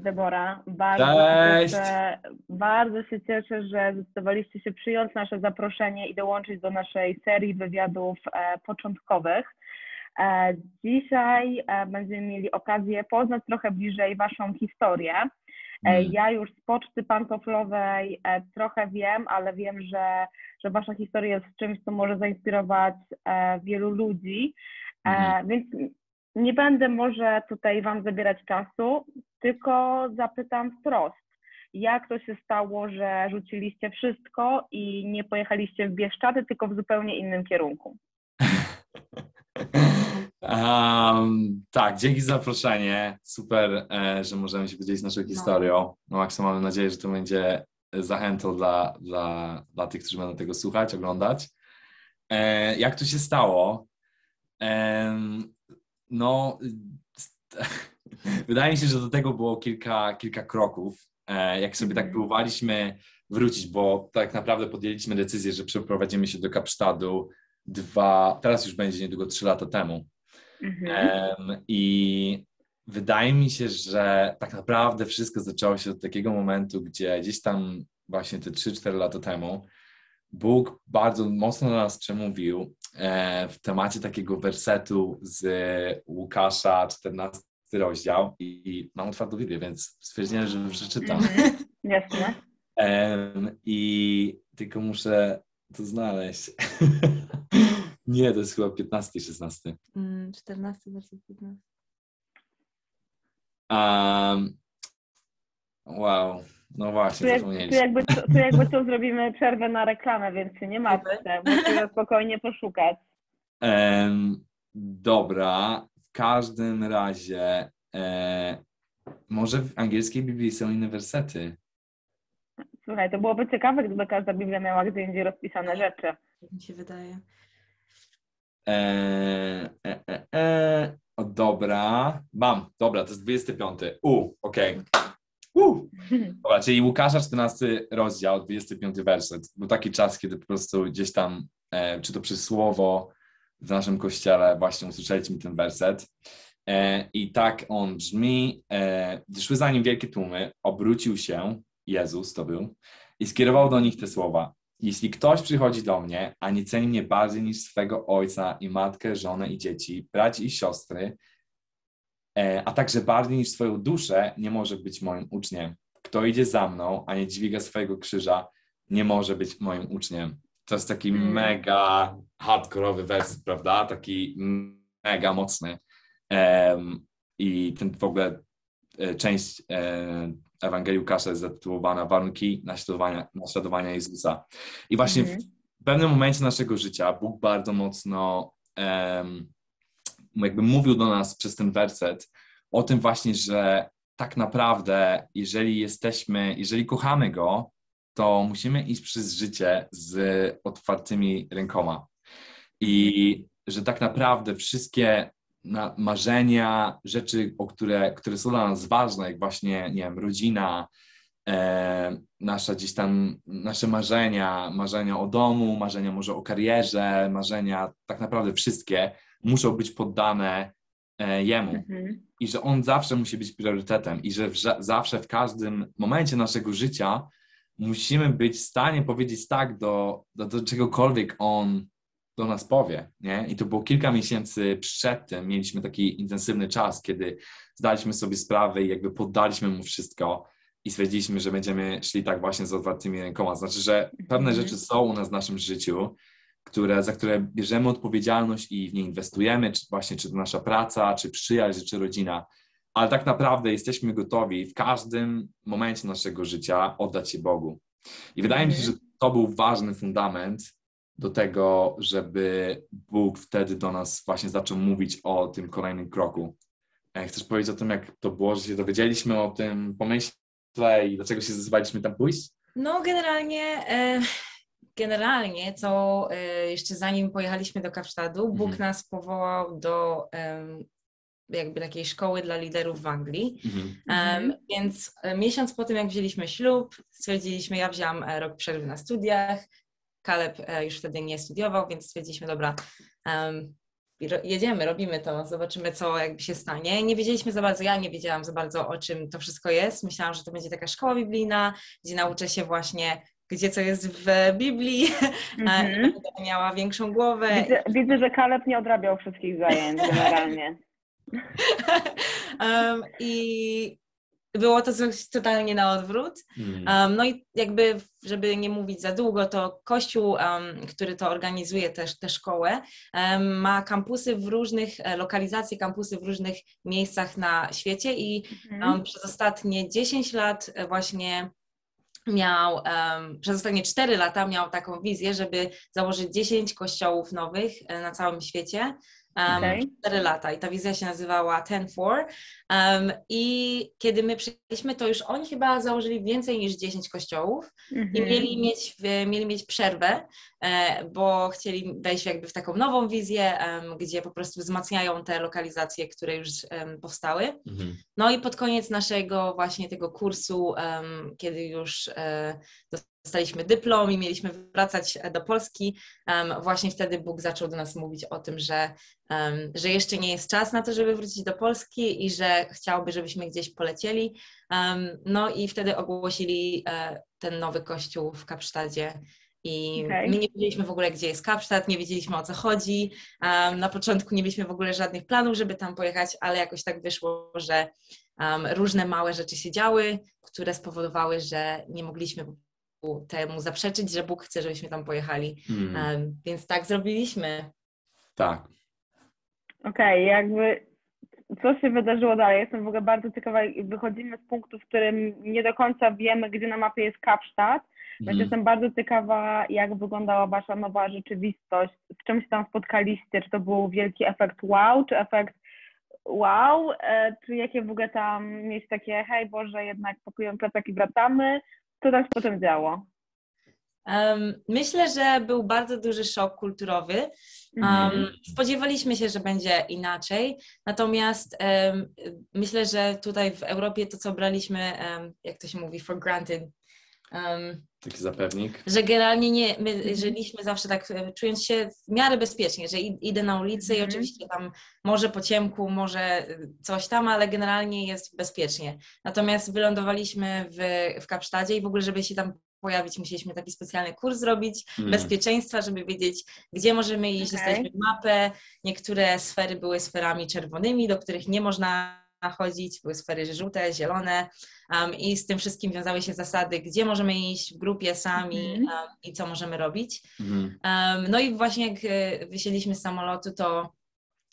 Cześć Debora. Bardzo Cześć. Się cieszę, bardzo się cieszę, że zdecydowaliście się przyjąć nasze zaproszenie i dołączyć do naszej serii wywiadów e, początkowych. E, dzisiaj e, będziemy mieli okazję poznać trochę bliżej Waszą historię. E, Mm. Ja już z poczty pantoflowej e, trochę wiem, ale wiem, że, że Wasza historia jest czymś, co może zainspirować e, wielu ludzi. Mhm. Więc nie będę może tutaj Wam zabierać czasu, tylko zapytam wprost. Jak to się stało, że rzuciliście wszystko i nie pojechaliście w Bieszczady, tylko w zupełnie innym kierunku? Um, tak, dzięki za zaproszenie. Super, e, że możemy się podzielić naszą historią. No, Maxa, mamy nadzieję, że to będzie zachętą dla, dla, dla tych, którzy będą tego słuchać, oglądać. E, jak to się stało? Em, no, wydaje mi się, że do tego było kilka, kilka kroków. E, jak sobie tak Mhm. próbowaliśmy wrócić, bo tak naprawdę podjęliśmy decyzję, że przeprowadzimy się do Kapsztadu dwa, teraz już będzie niedługo trzy lata temu. Mhm. I wydaje mi się, że tak naprawdę wszystko zaczęło się od takiego momentu, gdzie gdzieś tam właśnie te 3-4 lata temu Bóg bardzo mocno do nas przemówił w temacie takiego wersetu z Łukasza, 14 rozdział i mam otwartą Biblię, więc stwierdziłem, że przeczytam. Mhm. Jasne. I tylko muszę to znaleźć. Nie, to jest chyba 15 16. Mm, 14 werset 15. Um, wow, no Tu, właśnie, jak, tu, zapomnieliśmy. jakby, co- tu jakby co zrobimy przerwę na reklamę, więc się nie martwcie, możecie spokojnie poszukać. Em, dobra, w każdym razie e, może w angielskiej Biblii są inne wersety. Słuchaj, to byłoby ciekawe, gdyby każda Biblia miała gdzie indziej rozpisane rzeczy. Jak mi się wydaje. E, e, e, e, o, dobra, mam, dobra, to jest 25. U, okej. U. Dobra, czyli Łukasza 14 rozdział, 25 werset. Był taki czas, kiedy po prostu gdzieś tam, e, czy to przez słowo w naszym kościele właśnie usłyszeliśmy ten werset. E, I tak on brzmi, e, gdy szły za nim wielkie tłumy, obrócił się, Jezus to był, i skierował do nich te słowa. Jeśli ktoś przychodzi do mnie, a nie ceni mnie bardziej niż swego ojca i matkę, żonę i dzieci, braci i siostry, e, a także bardziej niż swoją duszę, nie może być moim uczniem. Kto idzie za mną, a nie dźwiga swojego krzyża, nie może być moim uczniem. To jest taki Mm. mega hardkorowy werset, prawda? Taki mega mocny. Em, I ten w ogóle e, część e, Ewangelii Łukasza jest zatytułowana Warunki naśladowania, naśladowania Jezusa. I właśnie Mhm. w pewnym momencie naszego życia Bóg bardzo mocno em, jakby mówił do nas przez ten werset o tym właśnie, że tak naprawdę, jeżeli jesteśmy, jeżeli kochamy Go, to musimy iść przez życie z otwartymi rękoma. I że tak naprawdę wszystkie marzenia, rzeczy, o które, które są dla nas ważne, jak właśnie, nie wiem, rodzina, e, nasza gdzieś tam, nasze marzenia, marzenia o domu, marzenia może o karierze, marzenia, tak naprawdę wszystkie muszą być poddane e, Jemu Mhm. i że On zawsze musi być priorytetem i że w, zawsze w każdym momencie naszego życia musimy być w stanie powiedzieć tak do, do, do czegokolwiek On do nas powie, nie? I to było kilka miesięcy przed tym, mieliśmy taki intensywny czas, kiedy zdaliśmy sobie sprawę i jakby poddaliśmy Mu wszystko i stwierdziliśmy, że będziemy szli tak właśnie z otwartymi rękoma. Znaczy, że pewne Mhm. rzeczy są u nas w naszym życiu, które, za które bierzemy odpowiedzialność i w nie inwestujemy, czy właśnie czy to nasza praca, czy przyjaźń, czy rodzina, ale tak naprawdę jesteśmy gotowi w każdym momencie naszego życia oddać się Bogu. I wydaje mi się, że to był ważny fundament do tego, żeby Bóg wtedy do nas właśnie zaczął mówić o tym kolejnym kroku. E, Chcesz powiedzieć o tym, jak to było, że się dowiedzieliśmy o tym pomyśle i dlaczego się zdecydowaliśmy tam pójść? No generalnie, e, generalnie to e, jeszcze zanim pojechaliśmy do Kapsztadu, Bóg Mhm. nas powołał do jakby takiej szkoły dla liderów w Anglii. Mhm. Em, więc e, miesiąc po tym, jak wzięliśmy ślub, stwierdziliśmy, ja wzięłam e, rok przerwy na studiach, Kaleb już wtedy nie studiował, więc stwierdziliśmy, dobra, em, jedziemy, robimy to, zobaczymy, co jakby się stanie. Nie wiedzieliśmy za bardzo, ja nie wiedziałam za bardzo, o czym to wszystko jest. Myślałam, że to będzie taka szkoła biblijna, gdzie nauczę się właśnie gdzie co jest w Biblii, mm-hmm. będę miała większą głowę. Widzę, widzę, że Kaleb nie odrabiał wszystkich zajęć generalnie. um, I było to coś totalnie na odwrót. Um, no i jakby, żeby nie mówić za długo, to Kościół, um, który to organizuje też tę szkołę, um, ma kampusy w różnych, e, lokalizacje kampusy w różnych miejscach na świecie i mhm. przez ostatnie 10 lat e, właśnie miał, um, przez ostatnie 4 lata miał taką wizję, żeby założyć 10 kościołów nowych e, na całym świecie. Um, okay. 4 lata i ta wizja się nazywała Ten For. Um, I kiedy my przyjechaliśmy, to już oni chyba założyli więcej niż 10 kościołów mm-hmm. i mhm. mieli mieć, mieli mieć przerwę, e, bo chcieli wejść jakby w taką nową wizję, um, gdzie po prostu wzmacniają te lokalizacje, które już powstały. Mm-hmm. No i pod koniec naszego właśnie tego kursu, kiedy już e, dostaliśmy dyplom i mieliśmy wracać do Polski, właśnie wtedy Bóg zaczął do nas mówić o tym, że, że jeszcze nie jest czas na to, żeby wrócić do Polski i że chciałby, żebyśmy gdzieś polecieli. No i wtedy ogłosili uh, ten nowy kościół w Kapsztadzie. I okay. my nie wiedzieliśmy w ogóle, gdzie jest Kapsztad, nie wiedzieliśmy o co chodzi. na początku nie mieliśmy w ogóle żadnych planów, żeby tam pojechać, ale jakoś tak wyszło, że różne małe rzeczy się działy, które spowodowały, że nie mogliśmy temu zaprzeczyć, że Bóg chce, żebyśmy tam pojechali. Hmm. Więc tak zrobiliśmy. Tak. Okej, okay, jakby co się wydarzyło dalej? Jestem w ogóle bardzo ciekawa. Wychodzimy z punktu, w którym nie do końca wiemy, gdzie na mapie jest Kapsztad. Więc mm. jestem bardzo ciekawa, jak wyglądała Wasza nowa rzeczywistość, z czym się tam spotkaliście, czy to był wielki efekt wow, czy efekt wow, e, czy jakie w ogóle tam mieć takie, hej Boże, jednak pakujemy plecak i wracamy, co tam się potem działo? Um, myślę, że był bardzo duży szok kulturowy. Um, spodziewaliśmy się, że będzie inaczej, natomiast um, myślę, że tutaj w Europie to, co braliśmy, jak to się mówi, for granted, Um, Taki zapewnik. Że generalnie nie, my mhm. żyliśmy zawsze tak, e, czując się w miarę bezpiecznie, że idę na ulicę i mhm. oczywiście tam może po ciemku, może e, coś tam, ale generalnie jest bezpiecznie. Natomiast wylądowaliśmy w, w Kapsztadzie i w ogóle, żeby się tam pojawić, musieliśmy taki specjalny kurs zrobić mm. bezpieczeństwa, żeby wiedzieć, gdzie możemy iść, okay. dostaliśmy mapę. Niektóre sfery były sferami czerwonymi, do których nie można chodzić, były sfery żółte, zielone um, i z tym wszystkim wiązały się zasady, gdzie możemy iść w grupie sami mm. um, i co możemy robić. Mm. Um, no i właśnie jak e, wysiedliśmy z samolotu, to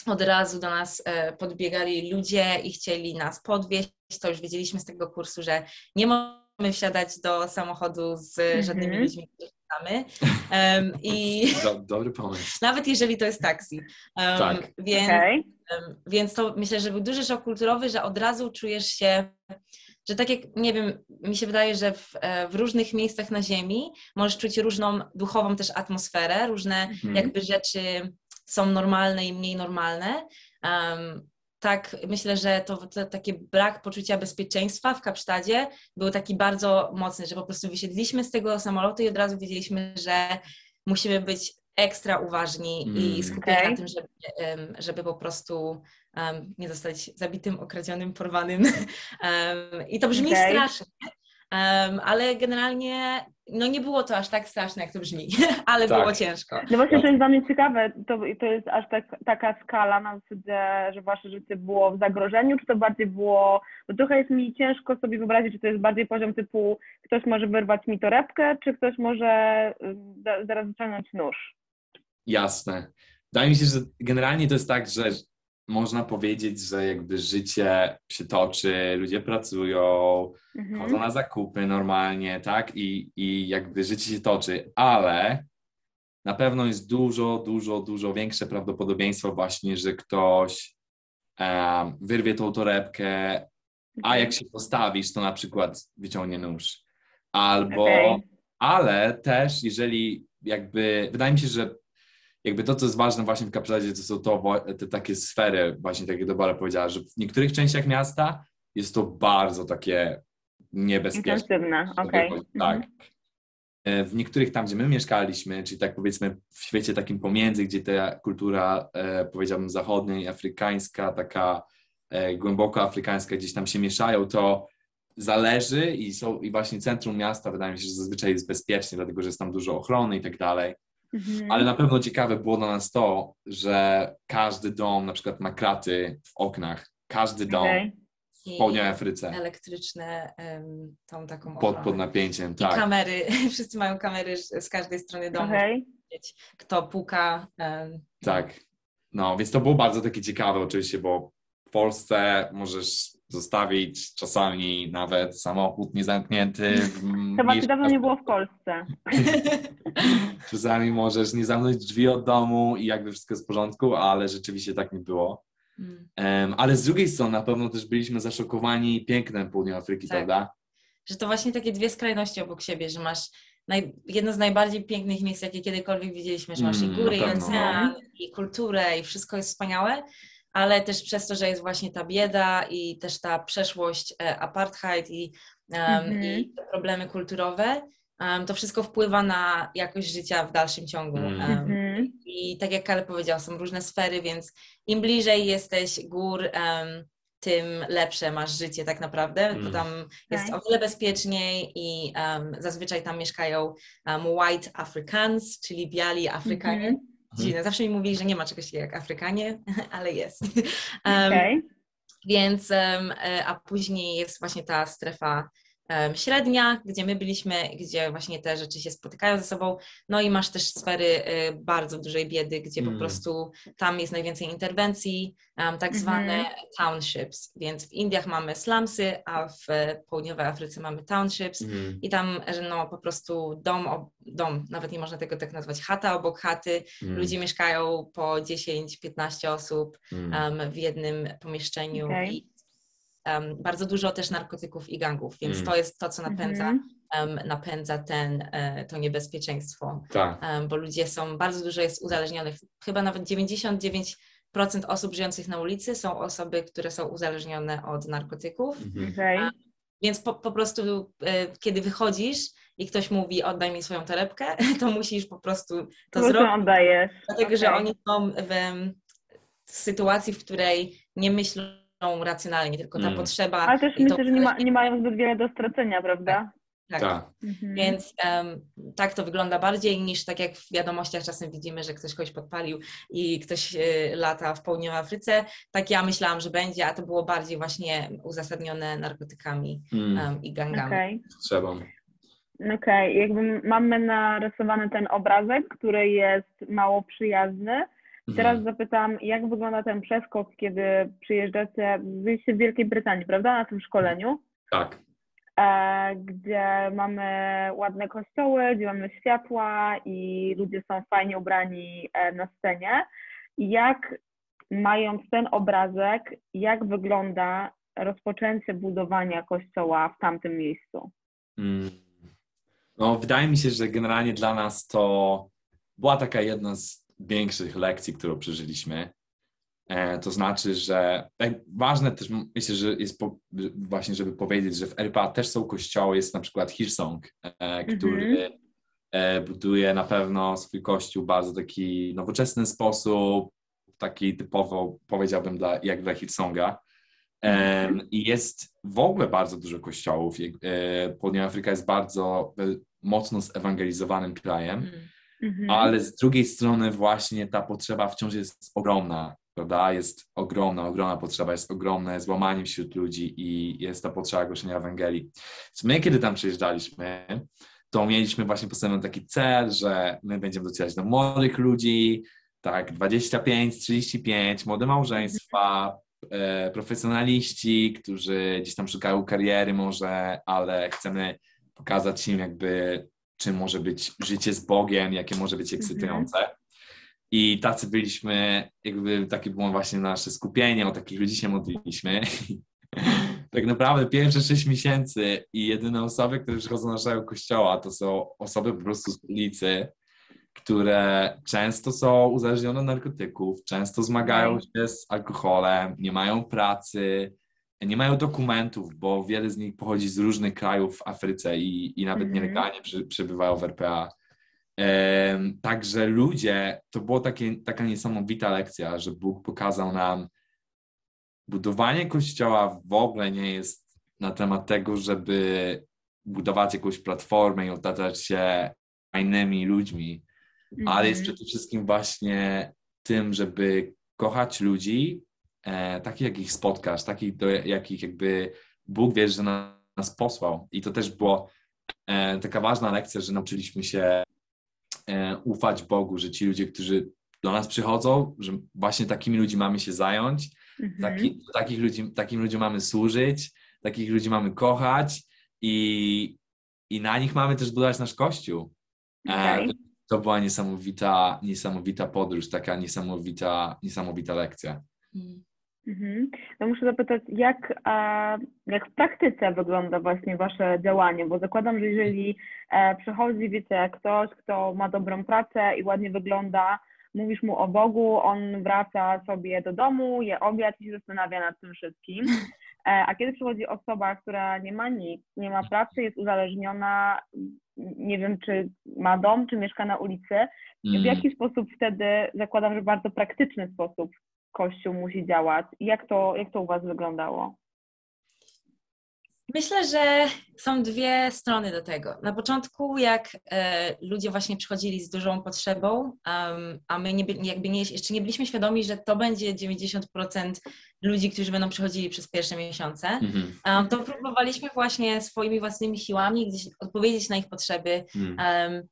od razu do nas e, podbiegali ludzie i chcieli nas podwieźć. To już wiedzieliśmy z tego kursu, że nie możemy wsiadać do samochodu z mm -hmm. żadnymi ludźmi, znamy. Um, i Dobry pomysł. Nawet jeżeli to jest taksi. Um, tak. Więc, okay. Więc to myślę, że był duży szok kulturowy, że od razu czujesz się, że tak jak, nie wiem, mi się wydaje, że w, e, w różnych miejscach na Ziemi możesz czuć różną duchową też atmosferę, różne mhm. jakby rzeczy są normalne i mniej normalne. Um, tak myślę, że to, to taki brak poczucia bezpieczeństwa w Kapsztadzie był taki bardzo mocny, że po prostu wysiedliśmy z tego samolotu i od razu wiedzieliśmy, że musimy być ekstra uważni mm, i skupieni okay. na tym, żeby, żeby po prostu um, nie zostać zabitym, okradzionym, porwanym. Um, I to brzmi okay. strasznie, Um, ale generalnie no nie było to aż tak straszne, jak to brzmi, ale tak. było ciężko. No właśnie to jest dla mnie ciekawe, to, to jest aż tak, taka skala na zasadzie, że wasze życie było w zagrożeniu, czy to bardziej było, bo trochę jest mi ciężko sobie wyobrazić, czy to jest bardziej poziom typu ktoś może wyrwać mi torebkę, czy ktoś może zaraz wyciągnąć nóż. Jasne. Wydaje mi się, że generalnie to jest tak, że można powiedzieć, że jakby życie się toczy, ludzie pracują, mhm. chodzą na zakupy normalnie, tak? I, I jakby życie się toczy, ale na pewno jest dużo, dużo, dużo większe prawdopodobieństwo właśnie, że ktoś um, wyrwie tą torebkę, a mhm. jak się postawisz, to na przykład wyciągnie nóż. Albo, okay. ale też jeżeli jakby, wydaje mi się, że jakby to, co jest ważne właśnie w Kapsztadzie, to są to te takie sfery, właśnie tak jak Dobara powiedziała, że w niektórych częściach miasta jest to bardzo takie niebezpieczne. Intensywne, okej. Okay. Tak. e, w niektórych tam, gdzie my mieszkaliśmy, czyli tak powiedzmy w świecie takim pomiędzy, gdzie ta kultura, e, powiedziałbym, zachodnia i afrykańska, taka e, głęboko afrykańska gdzieś tam się mieszają, to zależy i, są, i właśnie centrum miasta wydaje mi się, że zazwyczaj jest bezpiecznie, dlatego że jest tam dużo ochrony i tak dalej. Mhm. Ale na pewno ciekawe było dla nas to, że każdy dom na przykład ma kraty w oknach. Każdy dom Okej. w południowej Afryce elektryczne, em, tą taką pod, ochronę. pod napięciem. I Tak. kamery, wszyscy mają kamery z każdej strony domu, wiedzieć, kto puka. em, Tak. No, więc to było bardzo takie ciekawe oczywiście, bo w Polsce możesz zostawić czasami nawet samochód niezamknięty. Chyba ci dawno nie było w Polsce. Czasami możesz nie zamknąć drzwi od domu i jakby wszystko jest w porządku, ale rzeczywiście tak nie było. mm. Em, ale z drugiej strony na pewno też byliśmy zaszokowani pięknem południa Afryki, Tak. prawda? że to właśnie takie dwie skrajności obok siebie, że masz naj, jedno z najbardziej pięknych miejsc, jakie kiedykolwiek widzieliśmy, że masz Mm, i góry, i ocean, i kulturę, i wszystko jest wspaniałe, ale też przez to, że jest właśnie ta bieda i też ta przeszłość e, apartheid i, Mhm. i te problemy kulturowe, to wszystko wpływa na jakość życia w dalszym ciągu. Mm. Em, Mhm. I tak jak Kale powiedział, są różne sfery, więc im bliżej jesteś gór, tym lepsze masz życie tak naprawdę, bo Mm. tam jest o wiele bezpieczniej i em, zazwyczaj tam mieszkają em, white Africans, czyli biali Afrykanie. Mhm. Dziwne, zawsze mi mówili, że nie ma czegoś takiego jak Afrykanie, ale jest. Em, Okej. więc, e, a później jest właśnie ta strefa średnia, gdzie my byliśmy, gdzie właśnie te rzeczy się spotykają ze sobą. No i masz też sfery e, bardzo dużej biedy, gdzie po Mm. prostu tam jest najwięcej interwencji, tak Mhm. zwane townships. Więc w Indiach mamy slumsy, a w południowej Afryce mamy townships. Mhm. I tam że no, po prostu dom, dom, nawet nie można tego tak nazwać, chata obok chaty, Mm. ludzie mieszkają po 10-15 osób, Mm. um, w jednym pomieszczeniu i um, bardzo dużo też narkotyków i gangów, więc Mm. to jest to, co napędza, Mhm. um, napędza ten, e, to niebezpieczeństwo, Tak. um, bo ludzie są, bardzo dużo jest uzależnionych, chyba nawet 99% osób żyjących na ulicy są osoby, które są uzależnione od narkotyków, Mhm. Okej. więc po, po prostu e, kiedy wychodzisz i ktoś mówi oddaj mi swoją torebkę, to musisz po prostu to To co zrobić, oddajesz? Dlatego, że Okej. oni są w em, sytuacji, w której nie myślą racjonalnie, tylko ta Mm. potrzeba. Ale też i to myślę, że nie, ma, nie mają zbyt wiele do stracenia, prawda? tak. Tak. Mhm. Więc em, tak to wygląda bardziej niż tak jak w wiadomościach czasem widzimy, że ktoś kogoś podpalił i ktoś e, lata w południowej Afryce. Tak ja myślałam, że będzie, a to było bardziej właśnie uzasadnione narkotykami Mm. em, i gangami. Okej. Trzeba. Okej, jakby mamy narysowany ten obrazek, który jest mało przyjazny. Teraz Mhm. zapytam, jak wygląda ten przeskok, kiedy przyjeżdżacie, byliście w Wielkiej Brytanii, prawda, na tym szkoleniu, Tak. e, gdzie mamy ładne kościoły, gdzie mamy światła i ludzie są fajnie ubrani e, na scenie. Jak mając ten obrazek, jak wygląda rozpoczęcie budowania kościoła w tamtym miejscu? Mm. No, wydaje mi się, że generalnie dla nas to była taka jedna z większych lekcji, którą przeżyliśmy. E, to znaczy, że tak, ważne też myślę, że jest po, właśnie, żeby powiedzieć, że w RPA też są kościoły, jest na przykład Hillsong, e, który e, buduje na pewno swój kościół w bardzo taki nowoczesny sposób, taki typowo powiedziałbym dla, jak dla Hillsonga. Em, I jest w ogóle bardzo dużo kościołów. Południowa Afryka jest bardzo mocno zewangelizowanym krajem, Mm. Mhm. ale z drugiej strony właśnie ta potrzeba wciąż jest ogromna, prawda? Jest ogromna, ogromna potrzeba, jest ogromne złamanie wśród ludzi i jest ta potrzeba głoszenia Ewangelii. Więc my, kiedy tam przyjeżdżaliśmy, to mieliśmy właśnie postawiony taki cel, że my będziemy docierać do młodych ludzi, tak, 25, 35, młode małżeństwa, e, profesjonaliści, którzy gdzieś tam szukają kariery może, ale chcemy pokazać im jakby czym może być życie z Bogiem, jakie może być ekscytujące. I tacy byliśmy, jakby takie było właśnie nasze skupienie, o takich ludzi się modliliśmy. tak naprawdę pierwsze sześć miesięcy i jedyne osoby, które przychodzą do naszego kościoła, to są osoby po prostu z ulicy, które często są uzależnione od narkotyków, często zmagają się z alkoholem, nie mają pracy, nie mają dokumentów, bo wiele z nich pochodzi z różnych krajów w Afryce i, i nawet Mhm. nielegalnie przy, przebywają w RPA. Em, Także ludzie, to była taka niesamowita lekcja, że Bóg pokazał nam, budowanie kościoła w ogóle nie jest na temat tego, żeby budować jakąś platformę i otaczać się fajnymi ludźmi, ale jest Mhm. przede wszystkim właśnie tym, żeby kochać ludzi, e, takich jakich spotkasz, takich do jakich jakby Bóg wie, że na- nas posłał. I to też było e, taka ważna lekcja, że nauczyliśmy się e, ufać Bogu, że ci ludzie, którzy do nas przychodzą, że właśnie takimi ludźmi mamy się zająć, Mhm. taki, takich ludzi, takim ludziom mamy służyć, takich ludzi mamy kochać i, i na nich mamy też budować nasz kościół. E, Okej. To była niesamowita, niesamowita podróż, taka niesamowita, niesamowita lekcja. Mhm. No muszę zapytać, jak, e, jak w praktyce wygląda właśnie Wasze działanie? Bo zakładam, że jeżeli e, przychodzi, wiecie, ktoś, kto ma dobrą pracę i ładnie wygląda, mówisz mu o Bogu, on wraca sobie do domu, je obiad i się zastanawia nad tym wszystkim. E, a kiedy przychodzi osoba, która nie ma nic, nie ma pracy, jest uzależniona, nie wiem, czy ma dom, czy mieszka na ulicy, w Mm. jaki sposób wtedy, zakładam, że bardzo praktyczny sposób Kościół musi działać? I jak to, jak to u Was wyglądało? Myślę, że są dwie strony do tego. Na początku, jak e, ludzie właśnie przychodzili z dużą potrzebą, em, a my nie, by- jakby nie, jeszcze nie byliśmy świadomi, że to będzie 90% ludzi, którzy będą przychodzili przez pierwsze miesiące, Mhm. em, to próbowaliśmy właśnie swoimi własnymi siłami gdzieś odpowiedzieć na ich potrzeby, Mm. Em,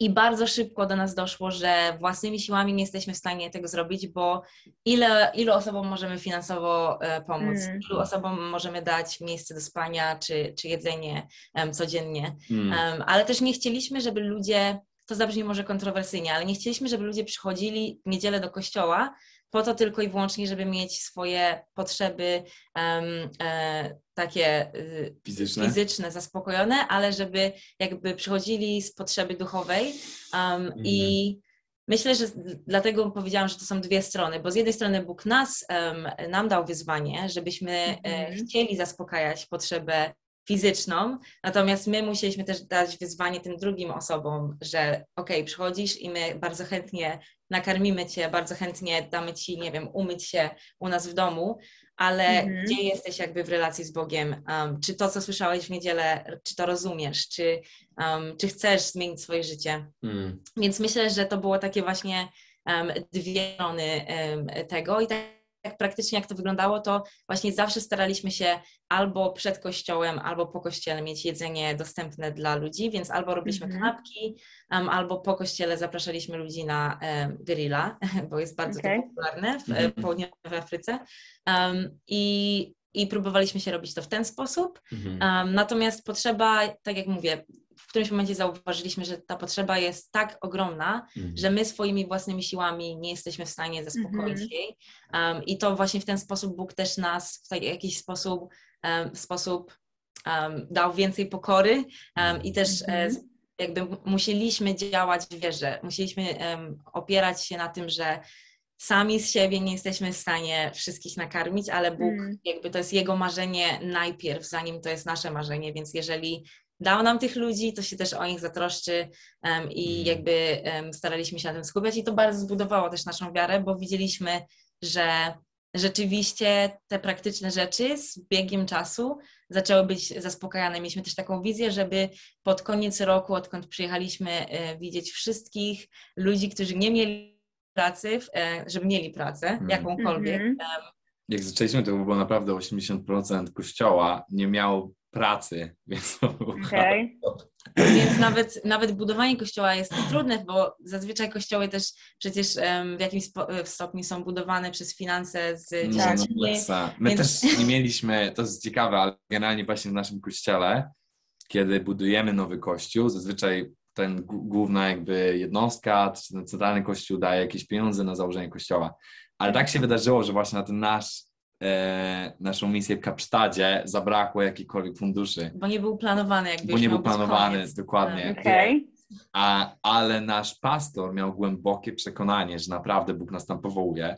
I bardzo szybko do nas doszło, że własnymi siłami nie jesteśmy w stanie tego zrobić, bo ile, ilu osobom możemy finansowo e, pomóc, Mm. ilu osobom możemy dać miejsce do spania czy, czy jedzenie em, codziennie. Mm. Em, ale też nie chcieliśmy, żeby ludzie, to zabrzmi może kontrowersyjnie, ale nie chcieliśmy, żeby ludzie przychodzili w niedzielę do kościoła po to tylko i wyłącznie, żeby mieć swoje potrzeby em, e, takie y, Fizyczne? fizyczne zaspokojone, ale żeby jakby przychodzili z potrzeby duchowej um, i myślę, że dlatego powiedziałam, że to są dwie strony, bo z jednej strony Bóg nas, em, nam dał wyzwanie, żebyśmy e, Mhm. chcieli zaspokajać potrzebę fizyczną, natomiast my musieliśmy też dać wyzwanie tym drugim osobom, że okej, przychodzisz i my bardzo chętnie nakarmimy cię, bardzo chętnie damy ci, nie wiem, umyć się u nas w domu, ale Mhm. gdzie jesteś jakby w relacji z Bogiem? Um, czy to, co słyszałeś w niedzielę, czy to rozumiesz? Czy, um, czy chcesz zmienić swoje życie? Mm. Więc myślę, że to było takie właśnie um, dwie strony tego i tak, tak praktycznie jak to wyglądało, to właśnie zawsze staraliśmy się albo przed kościołem, albo po kościele mieć jedzenie dostępne dla ludzi, więc albo robiliśmy Mhm. kanapki, um, albo po kościele zapraszaliśmy ludzi na um, grilla, bo jest bardzo to popularne w Mhm. e, południowej Afryce. Um, i, I próbowaliśmy się robić to w ten sposób. Mhm. Um, natomiast potrzeba, tak jak mówię, którymś momencie zauważyliśmy, że ta potrzeba jest tak ogromna, Mhm. że my swoimi własnymi siłami nie jesteśmy w stanie zaspokoić Mhm. jej. Um, I to właśnie w ten sposób Bóg też nas w taki, jakiś sposób, um, sposób um, dał więcej pokory um, i też e, Mhm. jakby musieliśmy działać w wierze. Musieliśmy opierać się na tym, że sami z siebie nie jesteśmy w stanie wszystkich nakarmić, ale Bóg, Mm. jakby to jest Jego marzenie najpierw, zanim to jest nasze marzenie, więc jeżeli dał nam tych ludzi, to się też o nich zatroszczy em, i Mhm. jakby em, staraliśmy się na tym skupiać i to bardzo zbudowało też naszą wiarę, bo widzieliśmy, że rzeczywiście te praktyczne rzeczy z biegiem czasu zaczęły być zaspokajane. Mieliśmy też taką wizję, żeby pod koniec roku, odkąd przyjechaliśmy, e, widzieć wszystkich ludzi, którzy nie mieli pracy, w- e, żeby mieli pracę, Mhm. jakąkolwiek. Mhm. Jak zaczęliśmy, to było naprawdę 80% kościoła nie miało pracy, więc to było Okej. Więc nawet, nawet budowanie kościoła jest trudne, bo zazwyczaj kościoły też przecież w jakimś w stopniu są budowane przez finanse z No, dziesięciny. no, Alexa. My więc- też nie mieliśmy, to jest ciekawe, ale generalnie właśnie w naszym kościele, kiedy budujemy nowy kościół, zazwyczaj ten główna jakby jednostka, czy ten centralny kościół daje jakieś pieniądze na założenie kościoła. Ale tak się wydarzyło, że właśnie na ten nasz, naszą misję w Kapsztadzie zabrakło jakichkolwiek funduszy, Bo nie był planowany jakby bo nie był planowany koniec. dokładnie. Okej. A, ale nasz pastor miał głębokie przekonanie, że naprawdę Bóg nas tam powołuje.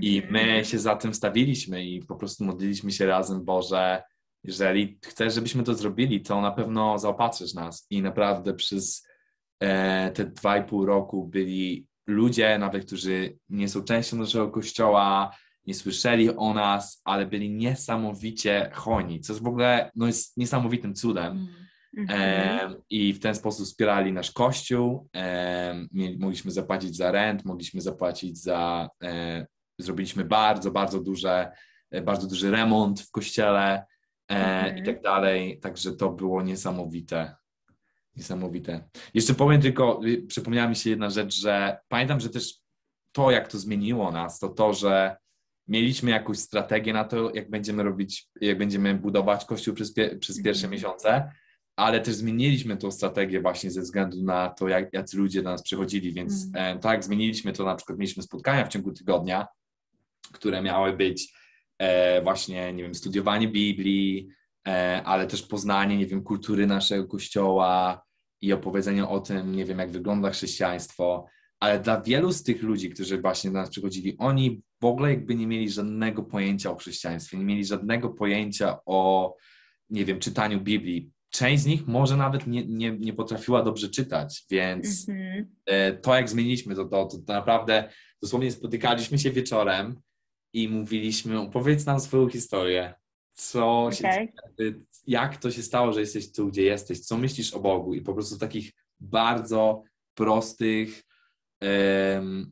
I Mhm. my się za tym stawiliśmy i po prostu modliliśmy się razem, Boże, jeżeli chcesz, żebyśmy to zrobili, to na pewno zaopatrzysz nas. I naprawdę przez e, te dwa i pół roku byli ludzie, nawet którzy nie są częścią naszego kościoła, nie słyszeli o nas, ale byli niesamowicie hojni, co jest w ogóle no, jest niesamowitym cudem. Mm. Mhm. Em, I w ten sposób wspierali nasz kościół. Mieli- mogliśmy zapłacić za rent, mogliśmy zapłacić za. E, zrobiliśmy bardzo, bardzo duże, e, bardzo duży remont w kościele e, Mhm. i tak dalej. Także to było niesamowite. Niesamowite. Jeszcze powiem tylko, y, przypomniała mi się jedna rzecz, że pamiętam, że też to, jak to zmieniło nas, to to, że mieliśmy jakąś strategię na to, jak będziemy robić, jak będziemy budować kościół przez, pie, przez pierwsze Mhm. miesiące, ale też zmieniliśmy tą strategię właśnie ze względu na to, jak, jacy ludzie do nas przychodzili, więc e, tak, zmieniliśmy to, na przykład mieliśmy spotkania w ciągu tygodnia, które miały być e, właśnie, nie wiem, studiowanie Biblii, e, ale też poznanie, nie wiem, kultury naszego kościoła i opowiedzenie o tym, nie wiem, jak wygląda chrześcijaństwo, ale dla wielu z tych ludzi, którzy właśnie do nas przychodzili, oni w ogóle jakby nie mieli żadnego pojęcia o chrześcijaństwie, nie mieli żadnego pojęcia o, nie wiem, czytaniu Biblii. Część z nich może nawet nie, nie, nie potrafiła dobrze czytać, więc Mhm. e, to, jak zmieniliśmy to, to, to naprawdę dosłownie spotykaliśmy się wieczorem i mówiliśmy, opowiedz nam swoją historię. Co się, Okej. y, jak to się stało, że jesteś tu, gdzie jesteś, co myślisz o Bogu i po prostu takich bardzo prostych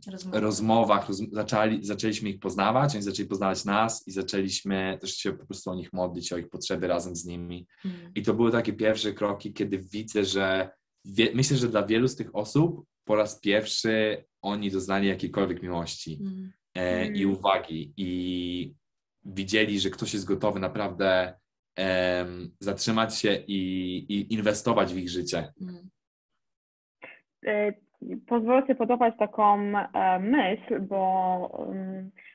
Rozmowa. rozmowach roz, zaczęli, zaczęliśmy ich poznawać, oni zaczęli poznawać nas i zaczęliśmy też się po prostu o nich modlić, o ich potrzeby razem z nimi. Mm. I to były takie pierwsze kroki, kiedy widzę, że wie, myślę, że dla wielu z tych osób po raz pierwszy oni doznali jakiejkolwiek miłości Mm. e, i Mm. uwagi i widzieli, że ktoś jest gotowy naprawdę em, zatrzymać się i, i inwestować w ich życie. Pozwolę sobie podobać taką e, myśl, bo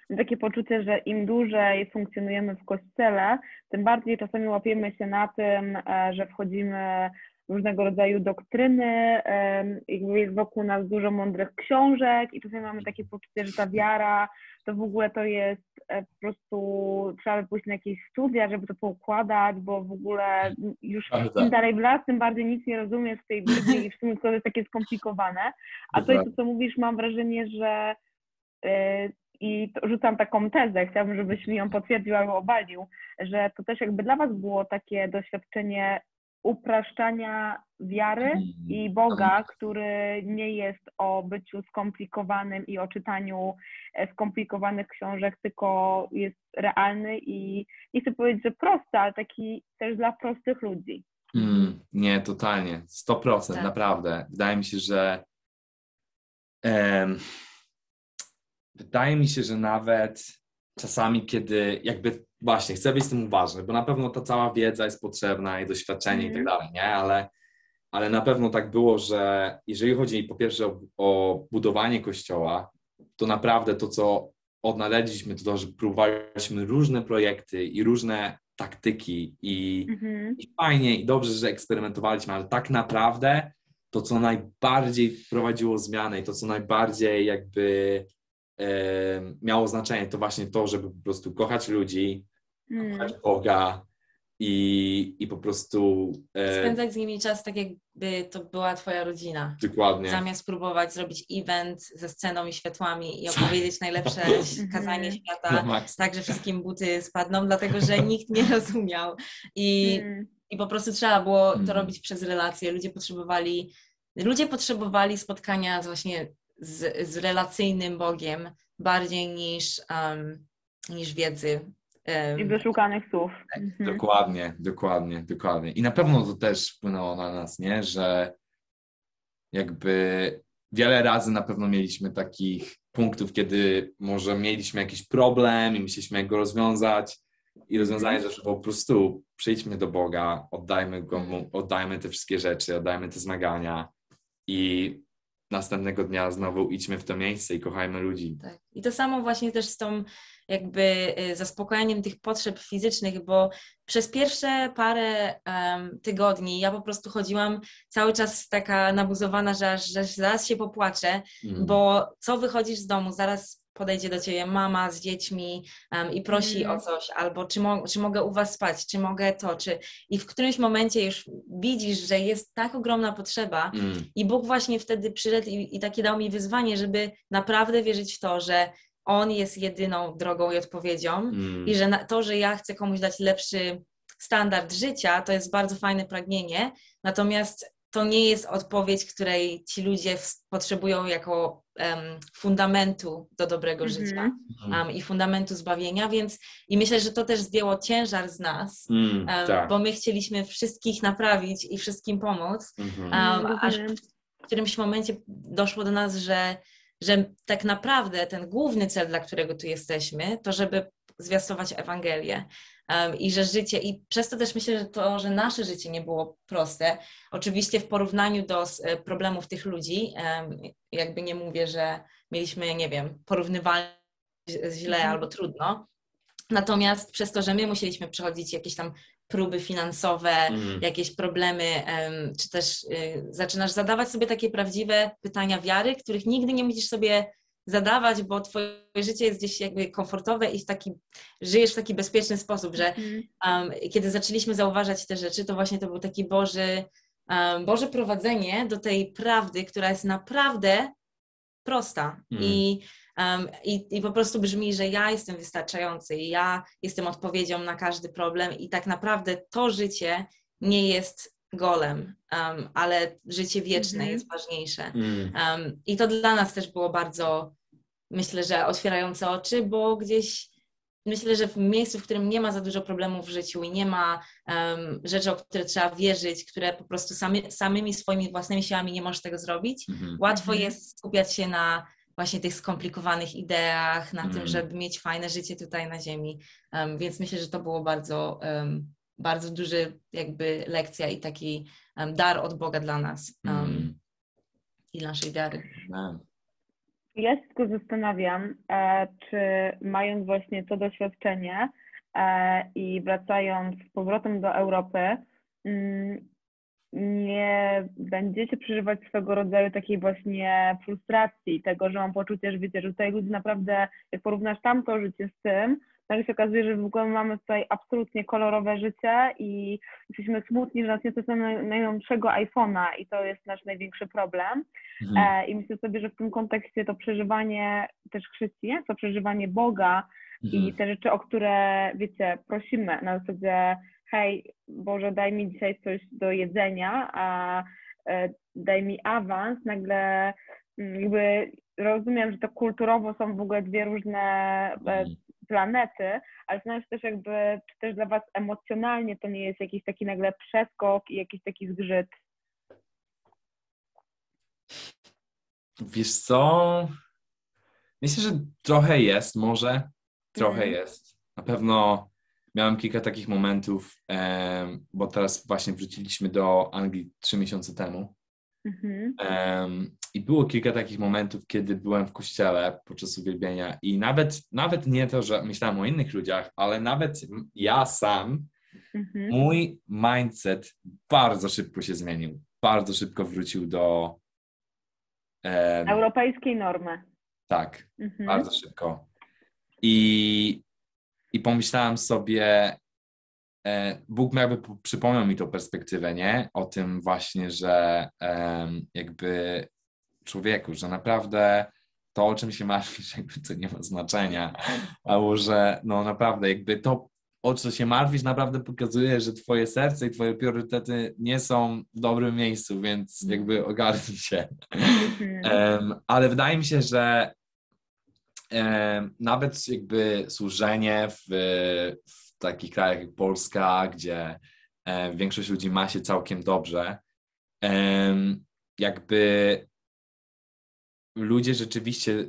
mam takie poczucie, że im dłużej funkcjonujemy w kościele, tym bardziej czasami łapiemy się na tym, e, że wchodzimy różnego rodzaju doktryny, jakby jest wokół nas dużo mądrych książek i czasami mamy takie poczucie, że ta wiara to w ogóle to jest e, po prostu trzeba by pójść na jakieś studia, żeby to poukładać, bo w ogóle już im dalej w las, tym bardziej nic nie rozumiesz w tej Biblii i w sumie to jest takie skomplikowane. A to, co mówisz, mam wrażenie, że yy, i rzucam taką tezę, chciałabym, żebyś mi ją potwierdził albo obalił, że to też jakby dla was było takie doświadczenie upraszczania wiary Mm. i Boga, który nie jest o byciu skomplikowanym i o czytaniu e, skomplikowanych książek, tylko jest realny i nie chcę powiedzieć, że prosty, ale taki też dla prostych ludzi. Mm, nie, totalnie. 100%, Tak. naprawdę. Wydaje mi się, że em, wydaje mi się, że nawet czasami, kiedy jakby właśnie chcę być z tym uważny, bo na pewno ta cała wiedza jest potrzebna i doświadczenie i tak Mhm. dalej, nie? Ale, ale na pewno tak było, że jeżeli chodzi po pierwsze o, o budowanie kościoła, to naprawdę to, co odnaleźliśmy, to to, że próbowaliśmy różne projekty i różne taktyki i Mhm. i fajnie i dobrze, że eksperymentowaliśmy, ale tak naprawdę to, co najbardziej wprowadziło zmianę i to, co najbardziej jakby miało znaczenie, to właśnie to, żeby po prostu kochać ludzi, Mm. kochać Boga i, i po prostu e, Spędzać z nimi czas tak, jakby to była twoja rodzina. dokładnie. Zamiast próbować zrobić event ze sceną i światłami i opowiedzieć najlepsze kazanie Na świata, maks. tak, że wszystkim buty spadną, dlatego że nikt nie rozumiał. I, Mm. i po prostu trzeba było to Mhm. robić przez relacje. Ludzie potrzebowali, ludzie potrzebowali spotkania z właśnie z, z relacyjnym Bogiem bardziej niż, um, niż wiedzy. I Um, wyszukanych słów. Mhm. Dokładnie, dokładnie, dokładnie. I na pewno to też wpłynęło na nas, nie? Że jakby wiele razy na pewno mieliśmy takich punktów, kiedy może mieliśmy jakiś problem i myśleliśmy, jak go rozwiązać. I rozwiązanie zawsze było po prostu przyjdźmy do Boga, oddajmy go, mu, oddajmy te wszystkie rzeczy, oddajmy te zmagania i następnego dnia znowu idźmy w to miejsce i kochajmy ludzi. tak. I to samo właśnie też z tą jakby y, zaspokajaniem tych potrzeb fizycznych, bo przez pierwsze parę um, tygodni ja po prostu chodziłam cały czas taka nabuzowana, że, aż, że zaraz się popłaczę, mm. bo co wychodzisz z domu, zaraz podejdzie do ciebie mama z dziećmi um, i prosi mm. o coś, albo czy, mo czy mogę u was spać, czy mogę to, czy i w którymś momencie już widzisz, że jest tak ogromna potrzeba mm. i Bóg właśnie wtedy przyszedł i, i takie dał mi wyzwanie, żeby naprawdę wierzyć w to, że On jest jedyną drogą i odpowiedzią mm. i że na, to, że ja chcę komuś dać lepszy standard życia, to jest bardzo fajne pragnienie, natomiast to nie jest odpowiedź, której ci ludzie potrzebują jako um, fundamentu do dobrego mm -hmm. życia um, i fundamentu zbawienia, więc i myślę, że to też zdjęło ciężar z nas, mm, um, tak. bo my chcieliśmy wszystkich naprawić i wszystkim pomóc, mm -hmm. aż w którymś momencie doszło do nas, że, że tak naprawdę ten główny cel, dla którego tu jesteśmy, to żeby zwiastować Ewangelię i że życie, i przez to też myślę, że to, że nasze życie nie było proste, oczywiście w porównaniu do e, problemów tych ludzi, jakby nie mówię, że mieliśmy, nie wiem, porównywalnie źle mhm. albo trudno, natomiast przez to, że my musieliśmy przechodzić jakieś tam próby finansowe, mm. jakieś problemy, czy też y, zaczynasz zadawać sobie takie prawdziwe pytania wiary, których nigdy nie musisz sobie zadawać, bo twoje życie jest gdzieś jakby komfortowe i w taki, żyjesz w taki bezpieczny sposób, że um, kiedy zaczęliśmy zauważać te rzeczy, to właśnie to był taki Boży, um, Boże prowadzenie do tej prawdy, która jest naprawdę prosta mm. I, um, i, i po prostu brzmi, że ja jestem wystarczający i ja jestem odpowiedzią na każdy problem i tak naprawdę to życie nie jest golem, um, ale życie wieczne mm -hmm. jest ważniejsze. Mm. Um, I to dla nas też było bardzo myślę, że otwierające oczy, bo gdzieś myślę, że w miejscu, w którym nie ma za dużo problemów w życiu i nie ma um, rzeczy, o które trzeba wierzyć, które po prostu sami, samymi swoimi własnymi siłami nie możesz tego zrobić, mhm. łatwo mhm. jest skupiać się na właśnie tych skomplikowanych ideach, na tym, mhm. żeby mieć fajne życie tutaj na ziemi. Um, więc myślę, że to było bardzo, um, bardzo duży jakby lekcja i taki dar od Boga dla nas i naszej wiary. Ja się tylko zastanawiam, e, czy mając właśnie to doświadczenie e, i wracając z powrotem do Europy, mm, nie będziecie przeżywać swego rodzaju takiej właśnie frustracji, tego, że mam poczucie, że wiecie, że tutaj ludzie naprawdę, jak porównasz tamto życie z tym, nagle się okazuje, że w ogóle mamy tutaj absolutnie kolorowe życie i jesteśmy smutni, że nas nie stać na najnowszego iPhone'a i to jest nasz największy problem. Mhm. E, I myślę sobie, że w tym kontekście to przeżywanie też chrześcijaństwa, przeżywanie Boga mhm. i te rzeczy, o które, wiecie, prosimy na zasadzie hej, Boże, daj mi dzisiaj coś do jedzenia, a e, daj mi awans, nagle mm, jakby rozumiem, że to kulturowo są w ogóle dwie różne e, mhm planety, ale znając też jakby, czy też dla Was emocjonalnie to nie jest jakiś taki nagle przeskok i jakiś taki zgrzyt? Wiesz co? Myślę, że trochę jest, może. Trochę mm. jest. Na pewno miałem kilka takich momentów, bo teraz właśnie wróciliśmy do Anglii trzy miesiące temu. Mhm. I było kilka takich momentów, kiedy byłem w kościele podczas uwielbienia i nawet, nawet nie to, że myślałem o innych ludziach, ale nawet ja sam, mhm. mój mindset bardzo szybko się zmienił. Bardzo szybko wrócił do um, europejskiej normy. Tak, mhm. bardzo szybko. I, I pomyślałem sobie, E, Bóg jakby przypomniał mi tą perspektywę, nie? O tym właśnie, że jakby człowieku, że naprawdę to, o czym się martwisz, jakby to nie ma znaczenia, albo że no naprawdę jakby to, o co się martwisz, naprawdę pokazuje, że twoje serce i twoje priorytety nie są w dobrym miejscu, więc jakby ogarnij się. Um, ale wydaje mi się, że nawet jakby służenie w, w takich krajach jak Polska, gdzie większość ludzi ma się całkiem dobrze, jakby ludzie rzeczywiście,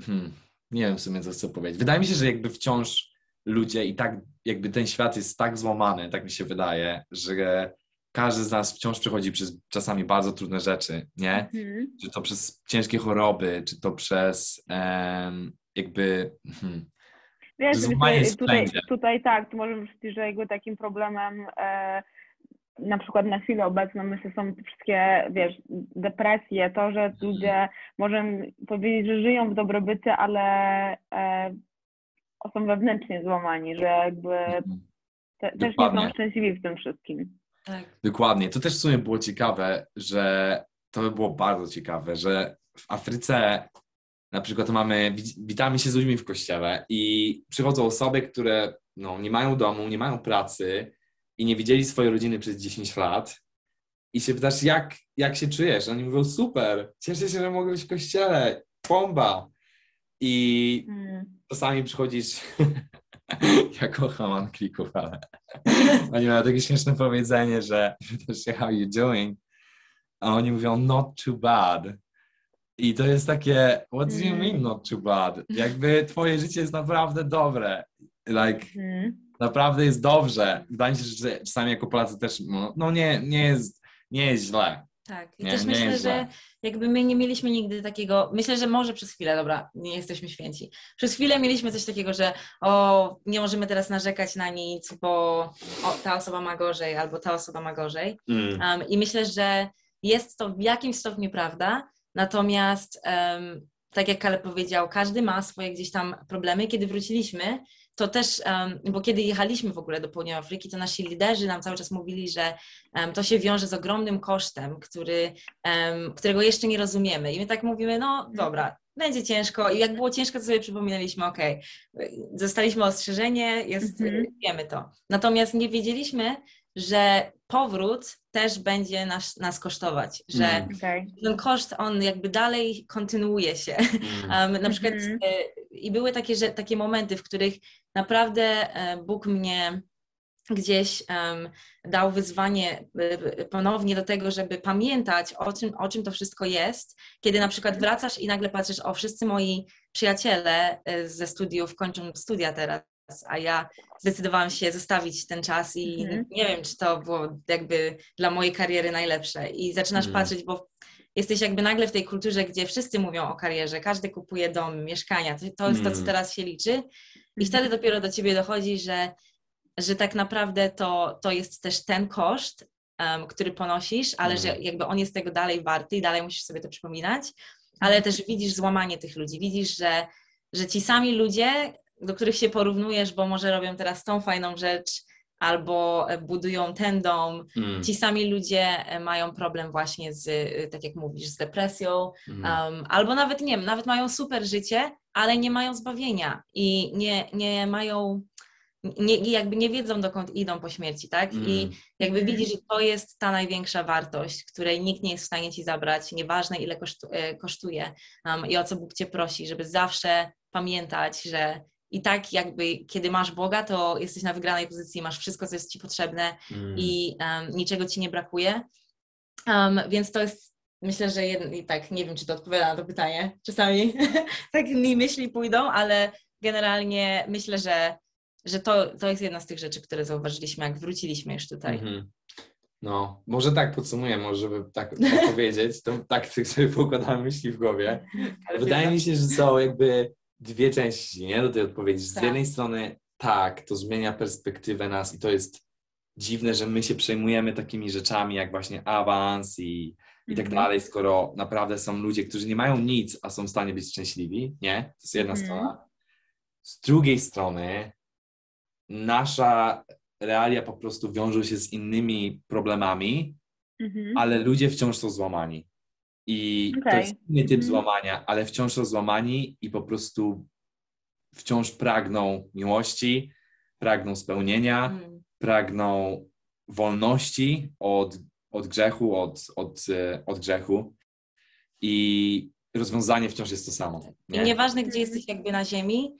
hmm, nie wiem w sumie co chcę powiedzieć. Wydaje mi się, że jakby wciąż ludzie i tak, jakby ten świat jest tak złamany, tak mi się wydaje, że każdy z nas wciąż przechodzi przez czasami bardzo trudne rzeczy, nie? Mhm. Czy to przez ciężkie choroby, czy to przez um, jakby... Hmm, Wiesz, tutaj, wszędzie. tutaj tak, tu możemy powiedzieć, że jego takim problemem e, na przykład na chwilę obecną myślę są te wszystkie, wiesz, depresje, to, że ludzie możemy powiedzieć, że żyją w dobrobycie, ale e, są wewnętrznie złamani, że jakby te, też nie są szczęśliwi w tym wszystkim. Tak. Dokładnie. To też w sumie było ciekawe, że to by było bardzo ciekawe, że w Afryce na przykład mamy, wit- witamy się z ludźmi w kościele i przychodzą osoby, które no, nie mają domu, nie mają pracy i nie widzieli swojej rodziny przez 10 lat i się pytasz, jak, jak się czujesz? Oni mówią, super, cieszę się, że mogę być w kościele, bomba. I Mm. czasami przychodzisz, ja kocham Anklików, ale oni mają takie śmieszne powiedzenie, że pytasz się how you doing, a oni mówią not too bad. I to jest takie, what do you Mm. mean not too bad? Jakby twoje życie jest naprawdę dobre. Like, Mm. naprawdę jest dobrze. Wydaje mi się, że czasami jako Polacy też, no, no nie, nie, jest, nie jest źle. Tak. I Nie, też nie myślę, że jakby my nie mieliśmy nigdy takiego, myślę, że może przez chwilę, dobra, nie jesteśmy święci. Przez chwilę mieliśmy coś takiego, że o, nie możemy teraz narzekać na nic, bo o, ta osoba ma gorzej albo ta osoba ma gorzej. Mm. Um, I myślę, że jest to w jakimś stopniu prawda, natomiast um, tak jak Kale powiedział, każdy ma swoje gdzieś tam problemy. Kiedy wróciliśmy, to też, bo kiedy jechaliśmy w ogóle do Południowej Afryki, to nasi liderzy nam cały czas mówili, że to się wiąże z ogromnym kosztem, który, którego jeszcze nie rozumiemy. I my tak mówimy, no dobra, będzie ciężko. I jak było ciężko, to sobie przypominaliśmy, okej, zostaliśmy ostrzeżenie, jest, Mhm. wiemy to. Natomiast nie wiedzieliśmy, że powrót też będzie nas, nas kosztować, że Mm. Okej. ten koszt, on jakby dalej kontynuuje się. Mm. Um, na przykład Mhm. e, i były takie, że, takie momenty, w których naprawdę e, Bóg mnie gdzieś em, dał wyzwanie e, ponownie do tego, żeby pamiętać o czym, o czym to wszystko jest, kiedy na przykład wracasz i nagle patrzysz, o wszyscy moi przyjaciele ze studiów kończą studia teraz, a ja zdecydowałam się zostawić ten czas i Mhm. nie wiem, czy to było jakby dla mojej kariery najlepsze i zaczynasz Mhm. patrzeć, bo jesteś jakby nagle w tej kulturze, gdzie wszyscy mówią o karierze, każdy kupuje dom, mieszkania, to, to jest to, co Mm. teraz się liczy i Mhm. wtedy dopiero do ciebie dochodzi, że, że tak naprawdę to, to jest też ten koszt, em, który ponosisz, ale że Mhm. jakby on jest tego dalej warty i dalej musisz sobie to przypominać, ale też widzisz złamanie tych ludzi, widzisz, że, że ci sami ludzie, do których się porównujesz, bo może robią teraz tą fajną rzecz, albo e, budują ten dom, Mm. ci sami ludzie e, mają problem właśnie z, e, tak jak mówisz, z depresją, Mm. um, albo nawet, nie wiem, nawet mają super życie, ale nie mają zbawienia i nie, nie mają, nie, jakby nie wiedzą, dokąd idą po śmierci, tak? I Mm. jakby Mhm. widzisz, że to jest ta największa wartość, której nikt nie jest w stanie ci zabrać, nieważne ile kosztu, kosztuje um, i o co Bóg cię prosi, żeby zawsze pamiętać, że i tak jakby kiedy masz Boga, to jesteś na wygranej pozycji, masz wszystko, co jest ci potrzebne Mm. i um, niczego ci nie brakuje. Um, więc to jest, myślę, że i tak, nie wiem, czy to odpowiada na to pytanie. Czasami tak mi myśli pójdą, ale generalnie myślę, że, że to, to jest jedna z tych rzeczy, które zauważyliśmy, jak wróciliśmy już tutaj. Mhm. No, może tak podsumuję, może żeby tak opowiedzieć, to tak sobie poukładałem myśli w głowie. Ale Wydaje mi się, że są jakby dwie części nie, do tej odpowiedzi. Z Tak. jednej strony tak, to zmienia perspektywę nas i to jest dziwne, że my się przejmujemy takimi rzeczami jak właśnie awans i, i tak Mhm. dalej, skoro naprawdę są ludzie, którzy nie mają nic, a są w stanie być szczęśliwi, nie? To jest jedna Mhm. strona. Z drugiej strony nasza realia po prostu wiążą się z innymi problemami, Mhm. ale ludzie wciąż są złamani. I to Okej. jest inny typ Mhm. złamania, ale wciąż są złamani i po prostu wciąż pragną miłości, pragną spełnienia, Mm, pragną wolności od, od grzechu, od, od, e, od grzechu. I rozwiązanie wciąż jest to samo. I Nie? nieważne, gdzie jesteś jakby na ziemi,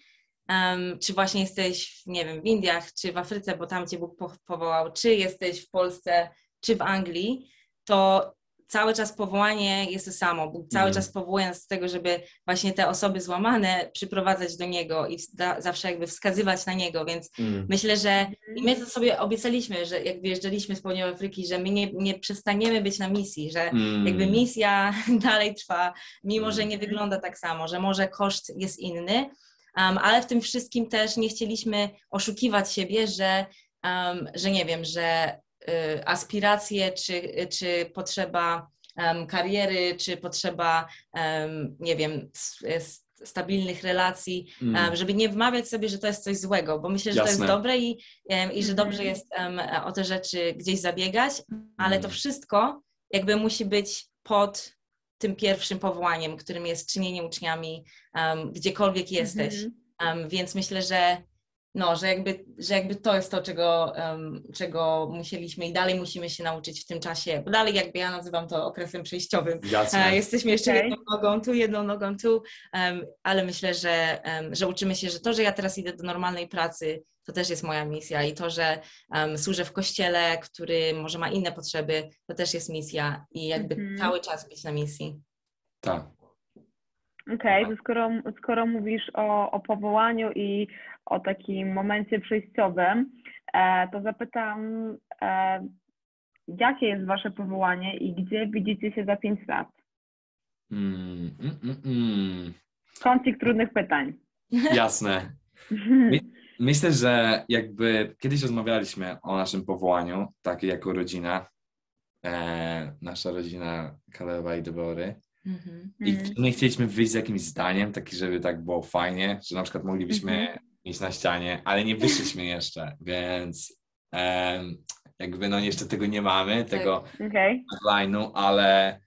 em, czy właśnie jesteś, nie wiem, w Indiach, czy w Afryce, bo tam cię Bóg po- powołał, czy jesteś w Polsce, czy w Anglii, to cały czas powołanie jest to samo. Bóg cały Mhm. czas powołuje nas do tego, żeby właśnie te osoby złamane przyprowadzać do Niego i zawsze jakby wskazywać na Niego, więc Mm. myślę, że i my to sobie obiecaliśmy, że jak wyjeżdżaliśmy z Południowej Afryki, że my nie, nie przestaniemy być na misji, że Mm. jakby misja dalej trwa, mimo że nie Mhm. wygląda tak samo, że może koszt jest inny, um, ale w tym wszystkim też nie chcieliśmy oszukiwać siebie, że, um, że nie wiem, że aspiracje czy, czy potrzeba kariery, czy potrzeba, nie wiem, stabilnych relacji, Mm. żeby nie wmawiać sobie, że to jest coś złego, bo myślę, że to Jasne. jest dobre i, i że dobrze Mhm. jest o te rzeczy gdzieś zabiegać, ale to Mm. wszystko jakby musi być pod tym pierwszym powołaniem, którym jest czynienie uczniami, gdziekolwiek jesteś. Mhm. Um, więc myślę, że no, że jakby, że jakby to jest to, czego, um, czego musieliśmy i dalej musimy się nauczyć w tym czasie, bo dalej jakby ja nazywam to okresem przejściowym. Jasne. E, Jesteśmy jeszcze Okej. jedną nogą tu, jedną nogą tu, em, ale myślę, że, em, że uczymy się, że to, że ja teraz idę do normalnej pracy, to też jest moja misja i to, że służę w kościele, który może ma inne potrzeby, to też jest misja i jakby Mhm. cały czas być na misji. Tak. Okej, to skoro, skoro mówisz o, o powołaniu i o takim momencie przejściowym, e, to zapytam, e, jakie jest Wasze powołanie i gdzie widzicie się za pięć lat? Mm, mm, mm, mm. Kącik trudnych pytań. Jasne. Myślę, że jakby kiedyś rozmawialiśmy o naszym powołaniu, takie jako rodzina, e, nasza rodzina Kaleba i Debory. Mhm. I my chcieliśmy wyjść z jakimś zdaniem, taki, żeby tak było fajnie, że na przykład moglibyśmy Mhm. mieć na ścianie, ale nie wyszliśmy jeszcze, więc em, jakby no jeszcze tego nie mamy, tego Okej, line'u, ale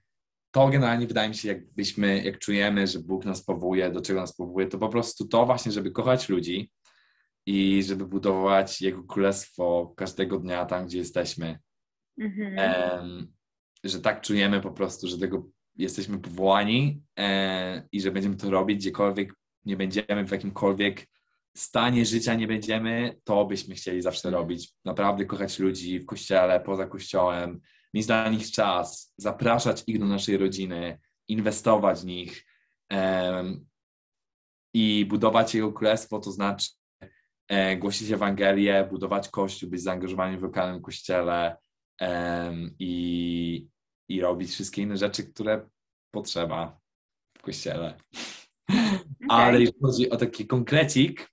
to generalnie wydaje mi się, jakbyśmy, jak czujemy, że Bóg nas powołuje, do czego nas powołuje, to po prostu to właśnie, żeby kochać ludzi i żeby budować Jego królestwo każdego dnia tam, gdzie jesteśmy. Mhm. Em, że tak czujemy po prostu, że tego jesteśmy powołani e, i że będziemy to robić gdziekolwiek nie będziemy, w jakimkolwiek stanie życia nie będziemy, to byśmy chcieli zawsze Mhm. robić. Naprawdę kochać ludzi w kościele, poza kościołem, mieć dla nich czas, zapraszać ich do naszej rodziny, inwestować w nich i budować Jego królestwo, to znaczy e, głosić Ewangelię, budować kościół, być zaangażowani w lokalnym kościele i, i robić wszystkie inne rzeczy, które potrzeba w kościele. Ale jeśli chodzi o taki konkrecik,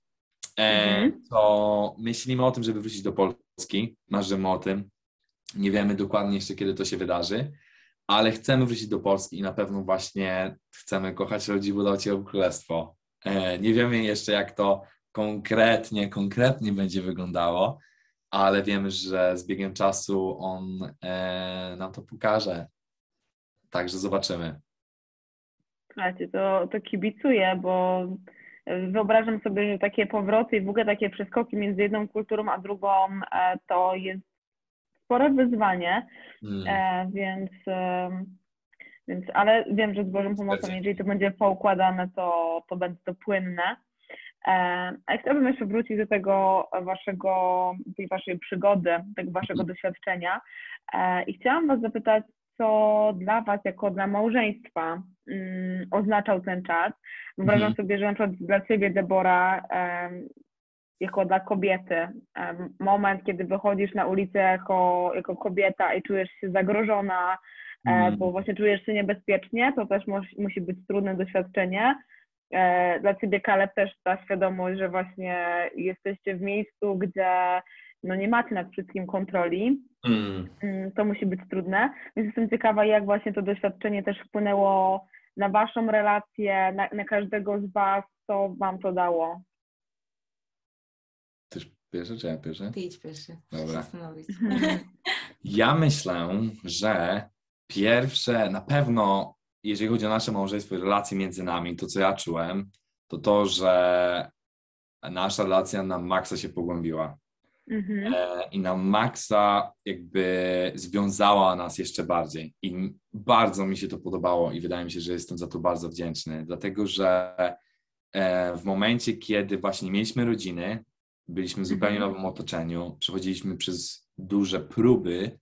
e, Mhm. to myślimy o tym, żeby wrócić do Polski. Marzymy o tym. Nie wiemy dokładnie jeszcze, kiedy to się wydarzy, ale chcemy wrócić do Polski i na pewno właśnie chcemy kochać ludzi, budować jego królestwo. E, nie wiemy jeszcze, jak to konkretnie, konkretnie będzie wyglądało, ale wiemy, że z biegiem czasu on e, nam to pokaże. Także zobaczymy. Słuchajcie, to, to kibicuję, bo wyobrażam sobie, że takie powroty i w ogóle takie przeskoki między jedną kulturą a drugą e, to jest spore wyzwanie, Mm. e, więc, em, więc ale wiem, że z Bożą pomocą, jeżeli to będzie poukładane, to, to będzie to płynne. E, A chciałabym jeszcze wrócić do tego waszego, tej waszej przygody, tego waszego doświadczenia E, i chciałam was zapytać, co dla was, jako dla małżeństwa, mm, oznaczał ten czas. Wyobrażam Mhm. sobie, że na przykład dla ciebie, Debora, jako dla kobiety, moment, kiedy wychodzisz na ulicę jako, jako kobieta i czujesz się zagrożona, e, Mm. bo właśnie czujesz się niebezpiecznie, to też musi, musi być trudne doświadczenie. E, Dla ciebie, Kaleb, też ta świadomość, że właśnie jesteście w miejscu, gdzie no nie macie nad wszystkim kontroli, Mm. Mm, to musi być trudne. Więc jestem ciekawa, jak właśnie to doświadczenie też wpłynęło na waszą relację, na, na każdego z was, co wam to dało. Ty pierwszy czy ja pierwszy? Ty idź pierwszy. Dobra. Zastanowić. Ja myślę, że pierwsze, na pewno, jeżeli chodzi o nasze małżeństwo i relacje między nami, to co ja czułem, to to, że nasza relacja na maksa się pogłębiła. Mhm. E, I na maksa jakby związała nas jeszcze bardziej. I bardzo mi się to podobało i wydaje mi się, że jestem za to bardzo wdzięczny, dlatego że e, w momencie, kiedy właśnie mieliśmy rodziny, byliśmy w zupełnie Mhm. nowym otoczeniu, przechodziliśmy przez duże próby,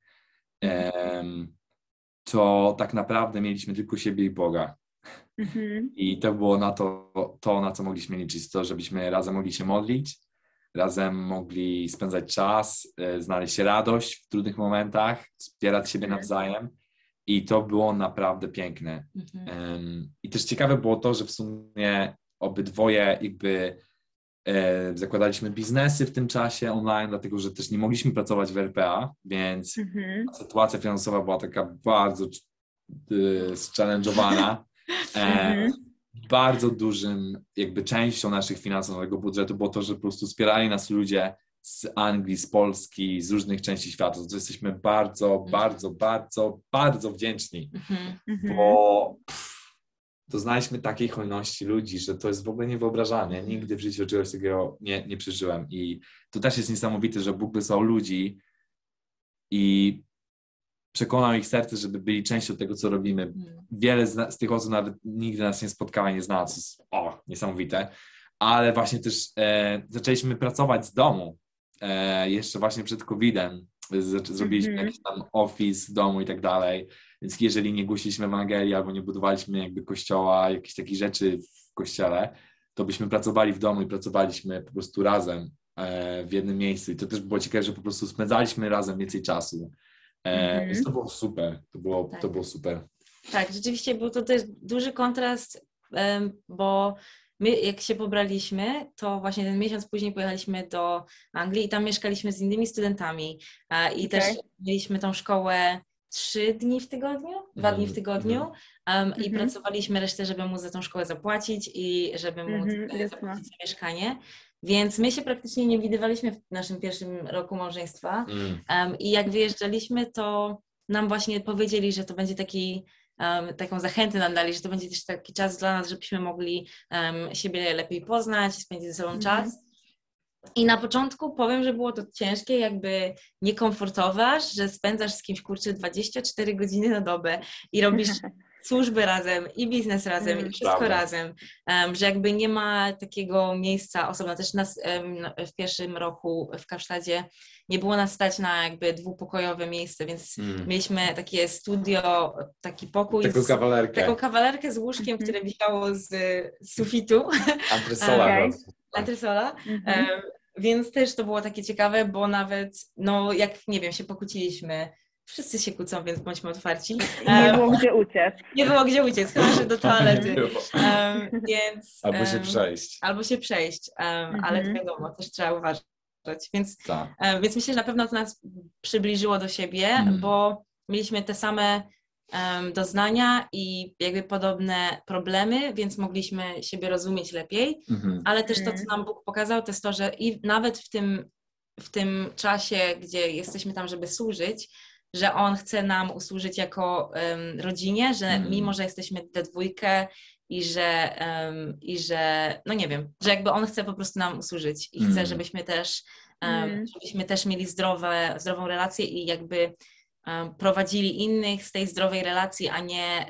em, to tak naprawdę mieliśmy tylko siebie i Boga. Mhm. I to było na to, to, na co mogliśmy liczyć, to, żebyśmy razem mogli się modlić, razem mogli spędzać czas, e, znaleźć radość w trudnych momentach, wspierać siebie Mhm. nawzajem. I to było naprawdę piękne. Mhm. Em, I też ciekawe było to, że w sumie obydwoje jakby zakładaliśmy biznesy w tym czasie online, dlatego że też nie mogliśmy pracować w RPA, więc Mhm. sytuacja finansowa była taka bardzo y, challenge'owana. E, Mhm. bardzo dużym jakby częścią naszych finansowego budżetu było to, że po prostu wspierali nas ludzie z Anglii, z Polski, z różnych części świata. To jesteśmy bardzo, bardzo, bardzo, bardzo wdzięczni, Mhm. Mhm. bo pff, doznaliśmy takiej hojności ludzi, że to jest w ogóle niewyobrażalne. Nigdy w życiu czegoś takiego nie, nie przeżyłem i to też jest niesamowite, że Bóg wysłał ludzi i przekonał ich serce, żeby byli częścią tego, co robimy. Mhm. Wiele z, z tych osób nawet nigdy nas nie spotkała, nie znała, co jest o, niesamowite. Ale właśnie też e, zaczęliśmy pracować z domu. E, jeszcze właśnie przed COVID-em. Z, zrobiliśmy Mhm. jakiś tam office w domu i tak dalej. Więc jeżeli nie głosiliśmy Ewangelii albo nie budowaliśmy jakby kościoła, jakichś takich rzeczy w kościele, to byśmy pracowali w domu i pracowaliśmy po prostu razem e, w jednym miejscu. I to też było ciekawe, że po prostu spędzaliśmy razem więcej czasu. E, Mhm. Więc to było super. To było, Tak. to było super. Tak, rzeczywiście był to też duży kontrast, bo my jak się pobraliśmy, to właśnie ten miesiąc później pojechaliśmy do Anglii i tam mieszkaliśmy z innymi studentami e, i też Okej. mieliśmy tą szkołę trzy dni w tygodniu, dwa dni w Mhm, tygodniu em, i Mhm. pracowaliśmy resztę, żeby móc za tą szkołę zapłacić i żeby móc Mhm, zapłacić za mieszkanie. Więc my się praktycznie nie widywaliśmy w naszym pierwszym roku małżeństwa. Mm. Um, I jak wyjeżdżaliśmy, to nam właśnie powiedzieli, że to będzie taki, um, taką zachętę nam dali, że to będzie też taki czas dla nas, żebyśmy mogli um, siebie lepiej poznać, spędzić ze sobą Mhm. czas. I na początku powiem, że było to ciężkie, jakby niekomfortowe, że spędzasz z kimś kurczę 24 godziny na dobę i robisz służbę razem i biznes razem Mm, i wszystko prawda. razem, em, że jakby nie ma takiego miejsca osobna. Też nas no, w pierwszym roku w Kasztadzie nie było nas stać na jakby dwupokojowe miejsce, więc Mm. mieliśmy takie studio, taki pokój, Taką z, kawalerkę. taką kawalerkę z łóżkiem, Mhm. które wisiało z, z sufitu, Antresola. Okay. Antresola. Mhm. Em, Więc też to było takie ciekawe, bo nawet, no jak nie wiem, się pokłóciliśmy. Wszyscy się kłócą, więc bądźmy otwarci. Nie było gdzie uciec. nie było gdzie uciec, chyba że do toalety. Em, więc, Albo się przejść. Albo się przejść, em, ale to Mhm. wiadomo, też trzeba uważać. Więc, Tak. więc myślę, że na pewno to nas przybliżyło do siebie, Mhm. bo mieliśmy te same em, doznania i jakby podobne problemy, więc mogliśmy siebie rozumieć lepiej. Mhm. Ale też to, co nam Bóg pokazał, to jest to, że i nawet w tym, w tym czasie, gdzie jesteśmy tam, żeby służyć, że On chce nam usłużyć jako em, rodzinie, że Mhm. mimo, że jesteśmy we dwójkę i że, em, i że, no nie wiem, że jakby On chce po prostu nam usłużyć i chce, Mhm. żebyśmy też, Mhm. żebyśmy też mieli zdrowe, zdrową relację i jakby prowadzili innych z tej zdrowej relacji, a nie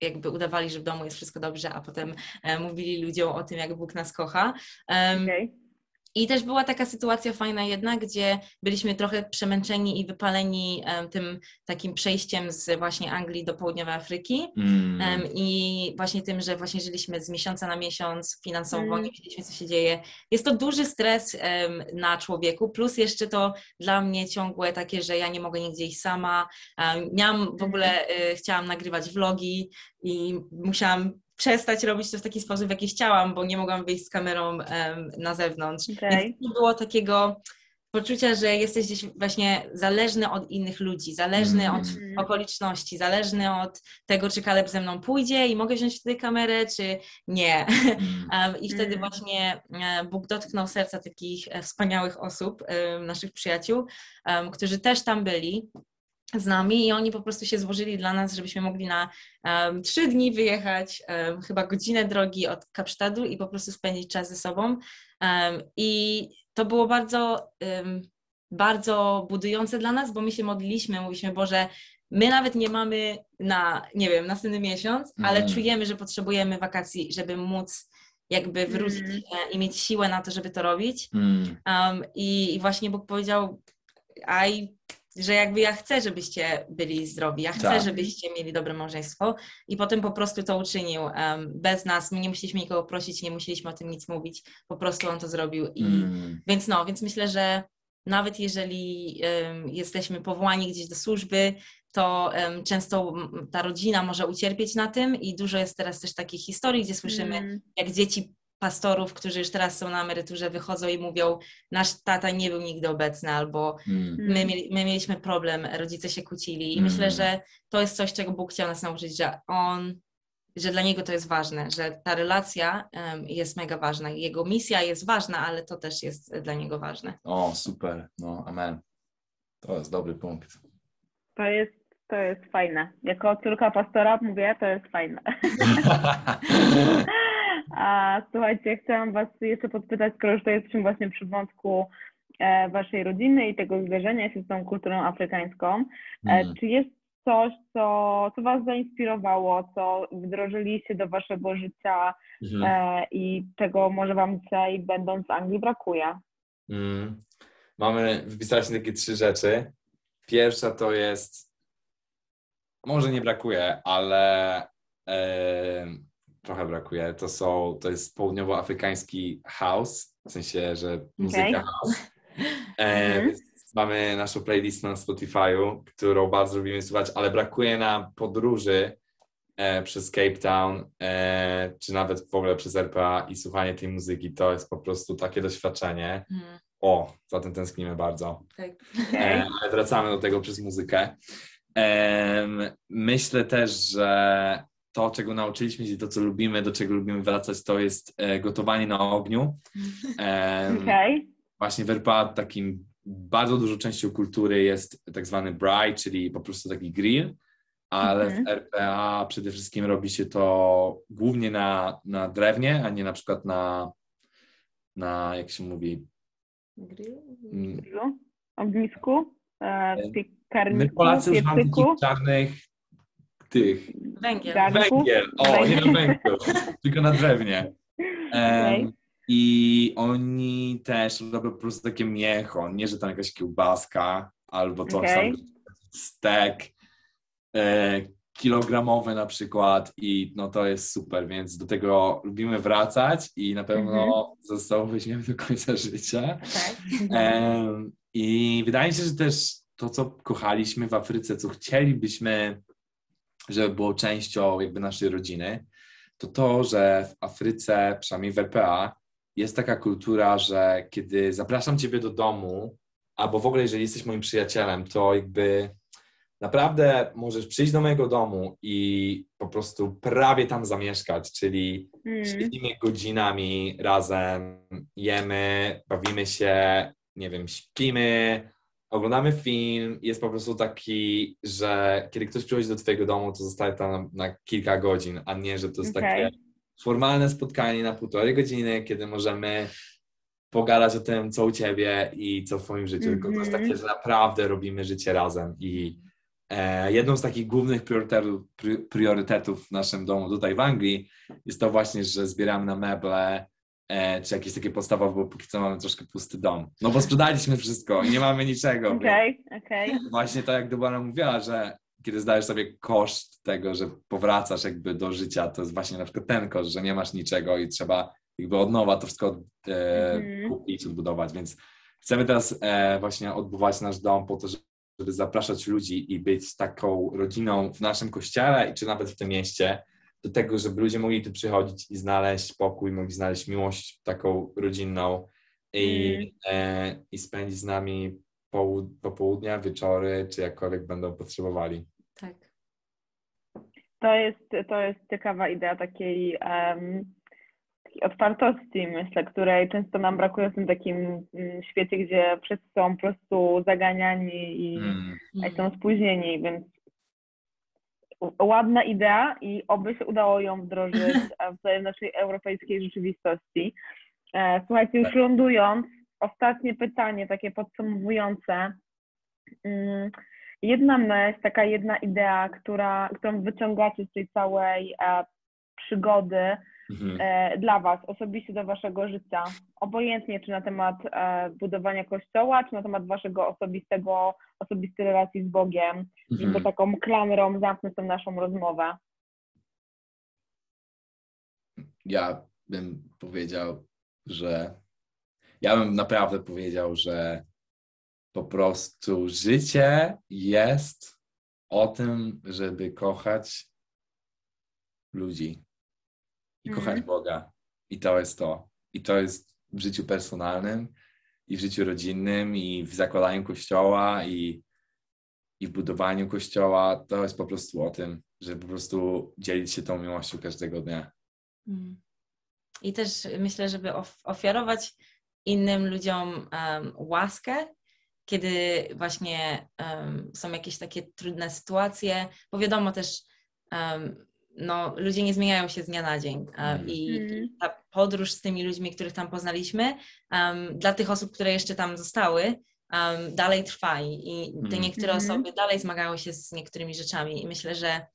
jakby udawali, że w domu jest wszystko dobrze, a potem mówili ludziom o tym, jak Bóg nas kocha. Okej. I też była taka sytuacja fajna jedna, gdzie byliśmy trochę przemęczeni i wypaleni em, tym takim przejściem z właśnie Anglii do południowej Afryki. Mm. Em, I właśnie tym, że właśnie żyliśmy z miesiąca na miesiąc finansowo, Mm. nie wiedzieliśmy, co się dzieje. Jest to duży stres em, na człowieku, plus jeszcze to dla mnie ciągłe takie, że ja nie mogę nigdzie iść sama. Miałam w ogóle, y, chciałam nagrywać vlogi i musiałam przestać robić to w taki sposób, w jaki chciałam, bo nie mogłam wyjść z kamerą em, na zewnątrz. Okej. Więc nie było takiego poczucia, że jesteś gdzieś właśnie zależny od innych ludzi, zależny Mm. od Mhm. okoliczności, zależny od tego, czy Kaleb ze mną pójdzie i mogę wziąć wtedy kamerę, czy nie. Mm. Um, I wtedy Mm. właśnie e, Bóg dotknął serca takich e, wspaniałych osób, naszych przyjaciół, którzy też tam byli z nami i oni po prostu się złożyli dla nas, żebyśmy mogli na trzy dni wyjechać, em, chyba godzinę drogi od Kapsztadu i po prostu spędzić czas ze sobą. Em, I to było bardzo, bardzo budujące dla nas, bo my się modliliśmy, mówiliśmy, Boże, my nawet nie mamy na, nie wiem, następny miesiąc, ale Mhm. czujemy, że potrzebujemy wakacji, żeby móc jakby wrócić e, i mieć siłę na to, żeby to robić. Mm. Um, i, I właśnie Bóg powiedział, I że jakby ja chcę, żebyście byli zdrowi, ja chcę, Tak. żebyście mieli dobre małżeństwo i potem po prostu to uczynił em, bez nas, my nie musieliśmy nikogo prosić, nie musieliśmy o tym nic mówić, po prostu on to zrobił i Mm. więc no, więc myślę, że nawet jeżeli em, jesteśmy powołani gdzieś do służby, to em, często ta rodzina może ucierpieć na tym i dużo jest teraz też takich historii, gdzie słyszymy, Mm. jak dzieci pastorów, którzy już teraz są na emeryturze, wychodzą i mówią, nasz tata nie był nigdy obecny, albo Mm. my, mieli, my mieliśmy problem, rodzice się kłócili. I Mm. myślę, że to jest coś, czego Bóg chciał nas nauczyć, że On, że dla Niego to jest ważne, że ta relacja em, jest mega ważna. Jego misja jest ważna, ale to też jest dla Niego ważne. O, super. No, amen. To jest dobry punkt. To jest, to jest fajne. Jako córka pastora mówię, to jest fajne. A słuchajcie, chciałam Was jeszcze podpytać, skoro już to jesteśmy właśnie przy wątku e, Waszej rodziny i tego zderzenia się z tą kulturą afrykańską. E, Mm. Czy jest coś, co, co Was zainspirowało, co wdrożyliście do Waszego życia Mhm. e, i czego może Wam dzisiaj, będąc w Anglii, brakuje? Mm. Mamy, wypisaliśmy takie trzy rzeczy. Pierwsza to jest, może nie brakuje, ale e, trochę brakuje. To są, to jest południowoafrykański house, w sensie, że muzyka Okej. house. E, Mhm. Mamy naszą playlist na Spotify'u, którą bardzo lubimy słuchać, ale brakuje nam podróży e, przez Cape Town, e, czy nawet w ogóle przez RPA i słuchanie tej muzyki. To jest po prostu takie doświadczenie. Mhm, O, za tym tęsknimy bardzo. tak. E, ale wracamy do tego przez muzykę. Myślę też, że to, czego nauczyliśmy się, to, co lubimy, do czego lubimy wracać, to jest e, gotowanie na ogniu. Okej. Właśnie w RPA takim bardzo dużą częścią kultury jest tak zwany braai, czyli po prostu taki grill, ale Mhm. w RPA przede wszystkim robi się to głównie na, na drewnie, a nie na przykład na, na jak się mówi, mm, Grillu, ognisku, e, My piekarniku, Polacy używamy czarnych tych Węgiel. Garnku? węgiel, o nie na węglu, tylko na drewnie. Okej. I oni też robią po prostu takie mięcho, nie że tam jakaś kiełbaska albo coś Okej. tam, stek e, kilogramowy na przykład i no to jest super, więc do tego lubimy wracać i na pewno ze sobą weźmiemy do końca życia. Em, I wydaje mi się, że też to, co kochaliśmy w Afryce, co chcielibyśmy, żeby było częścią jakby naszej rodziny, to to, że w Afryce, przynajmniej w RPA, jest taka kultura, że kiedy zapraszam Ciebie do domu, albo w ogóle jeżeli jesteś moim przyjacielem, to jakby naprawdę możesz przyjść do mojego domu i po prostu prawie tam zamieszkać, czyli Mm, Siedzimy godzinami razem, jemy, bawimy się, nie wiem, śpimy, oglądamy film. Jest po prostu taki, że kiedy ktoś przychodzi do Twojego domu, to zostaje tam na, na kilka godzin, a nie, że to jest Okej. takie formalne spotkanie na półtorej godziny, kiedy możemy pogadać o tym, co u Ciebie i co w Twoim życiu. Tylko to jest Mhm. takie, że naprawdę robimy życie razem i e, jedną z takich głównych priorytetów, pri, priorytetów w naszym domu tutaj w Anglii jest to właśnie, że zbieramy na meble, czy jakieś takie podstawowe, bo póki co mamy troszkę pusty dom. No bo sprzedaliśmy wszystko i nie mamy niczego. Okej, okej. Właśnie tak jak Debora mówiła, że kiedy zdajesz sobie koszt tego, że powracasz jakby do życia, to jest właśnie na przykład ten koszt, że nie masz niczego i trzeba jakby od nowa to wszystko e, Mhm. kupić, odbudować, więc chcemy teraz e, właśnie odbudować nasz dom po to, żeby zapraszać ludzi i być taką rodziną w naszym kościele, czy nawet w tym mieście, do tego, żeby ludzie mogli tu przychodzić i znaleźć pokój, mogli znaleźć miłość taką rodzinną i, e, i spędzić z nami połud- popołudnia, wieczory, czy jakkolwiek będą potrzebowali. tak. To jest, to jest ciekawa idea takiej, em, takiej otwartości, myślę, której często nam brakuje w tym takim mm, świecie, gdzie wszyscy są po prostu zaganiani i, Mm. i są spóźnieni, więc ładna idea i oby się udało ją wdrożyć w naszej europejskiej rzeczywistości. E, Słuchajcie, już lądując, ostatnie pytanie, takie podsumowujące. Mm, Jedna myśl, taka jedna idea, która, którą wyciągacie z tej całej e, przygody Mhm. e, dla Was, osobiście do Waszego życia. Obojętnie, czy na temat e, budowania kościoła, czy na temat Waszego osobistego, osobistej relacji z Bogiem, Mhm. taką klamrą zamknąć tą naszą rozmowę. Ja bym powiedział, że ja bym naprawdę powiedział, że po prostu życie jest o tym, żeby kochać ludzi i kochać Boga. I to jest to. I to jest w życiu personalnym, i w życiu rodzinnym, i w zakładaniu kościoła, i, i w budowaniu kościoła. To jest po prostu o tym, żeby po prostu dzielić się tą miłością każdego dnia. Mm. I też myślę, żeby of- ofiarować innym ludziom em, łaskę, kiedy właśnie em, są jakieś takie trudne sytuacje, bo wiadomo też, em, no, ludzie nie zmieniają się z dnia na dzień Mm. i Mm. ta podróż z tymi ludźmi, których tam poznaliśmy, em, dla tych osób, które jeszcze tam zostały, em, dalej trwa i, te Mm. niektóre Mhm. osoby dalej zmagają się z niektórymi rzeczami i myślę, że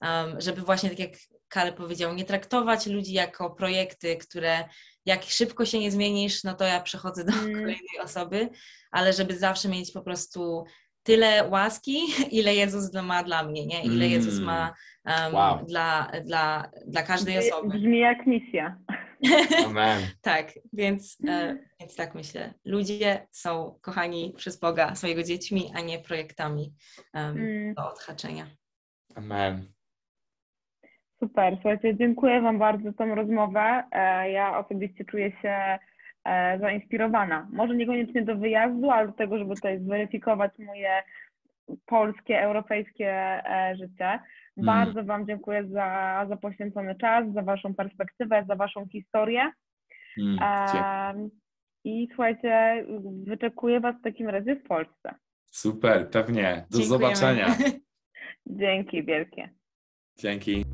um, żeby właśnie tak jak Kale powiedział, nie traktować ludzi jako projekty, które jak szybko się nie zmienisz, no to ja przechodzę do kolejnej osoby, ale żeby zawsze mieć po prostu tyle łaski, ile Jezus ma dla mnie, nie? Ile Jezus ma um, Wow. dla, dla, dla każdej osoby. Brzmi jak misja. Amen. tak, więc, e, więc tak myślę. Ludzie są kochani przez Boga, są Jego dziećmi, a nie projektami um, Mm. do odhaczenia. Amen. Super, słuchajcie, dziękuję Wam bardzo za tą rozmowę. E, Ja osobiście czuję się zainspirowana. Może niekoniecznie do wyjazdu, ale do tego, żeby tutaj zweryfikować moje polskie, europejskie e, życie. Bardzo Wam dziękuję za, za poświęcony czas, za Waszą perspektywę, za Waszą historię. Mm, E, I słuchajcie, wyczekuję Was w takim razie w Polsce. Super, pewnie. Do Dziękujemy. zobaczenia. Dzięki wielkie. Dzięki.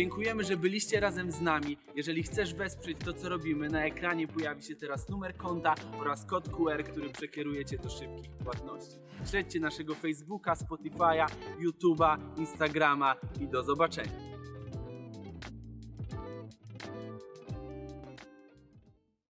Dziękujemy, że byliście razem z nami. Jeżeli chcesz wesprzeć to, co robimy, na ekranie pojawi się teraz numer konta oraz kod QR, który przekieruje Cię do szybkich płatności. Śledźcie naszego Facebooka, Spotify'a, YouTube'a, Instagrama i do zobaczenia.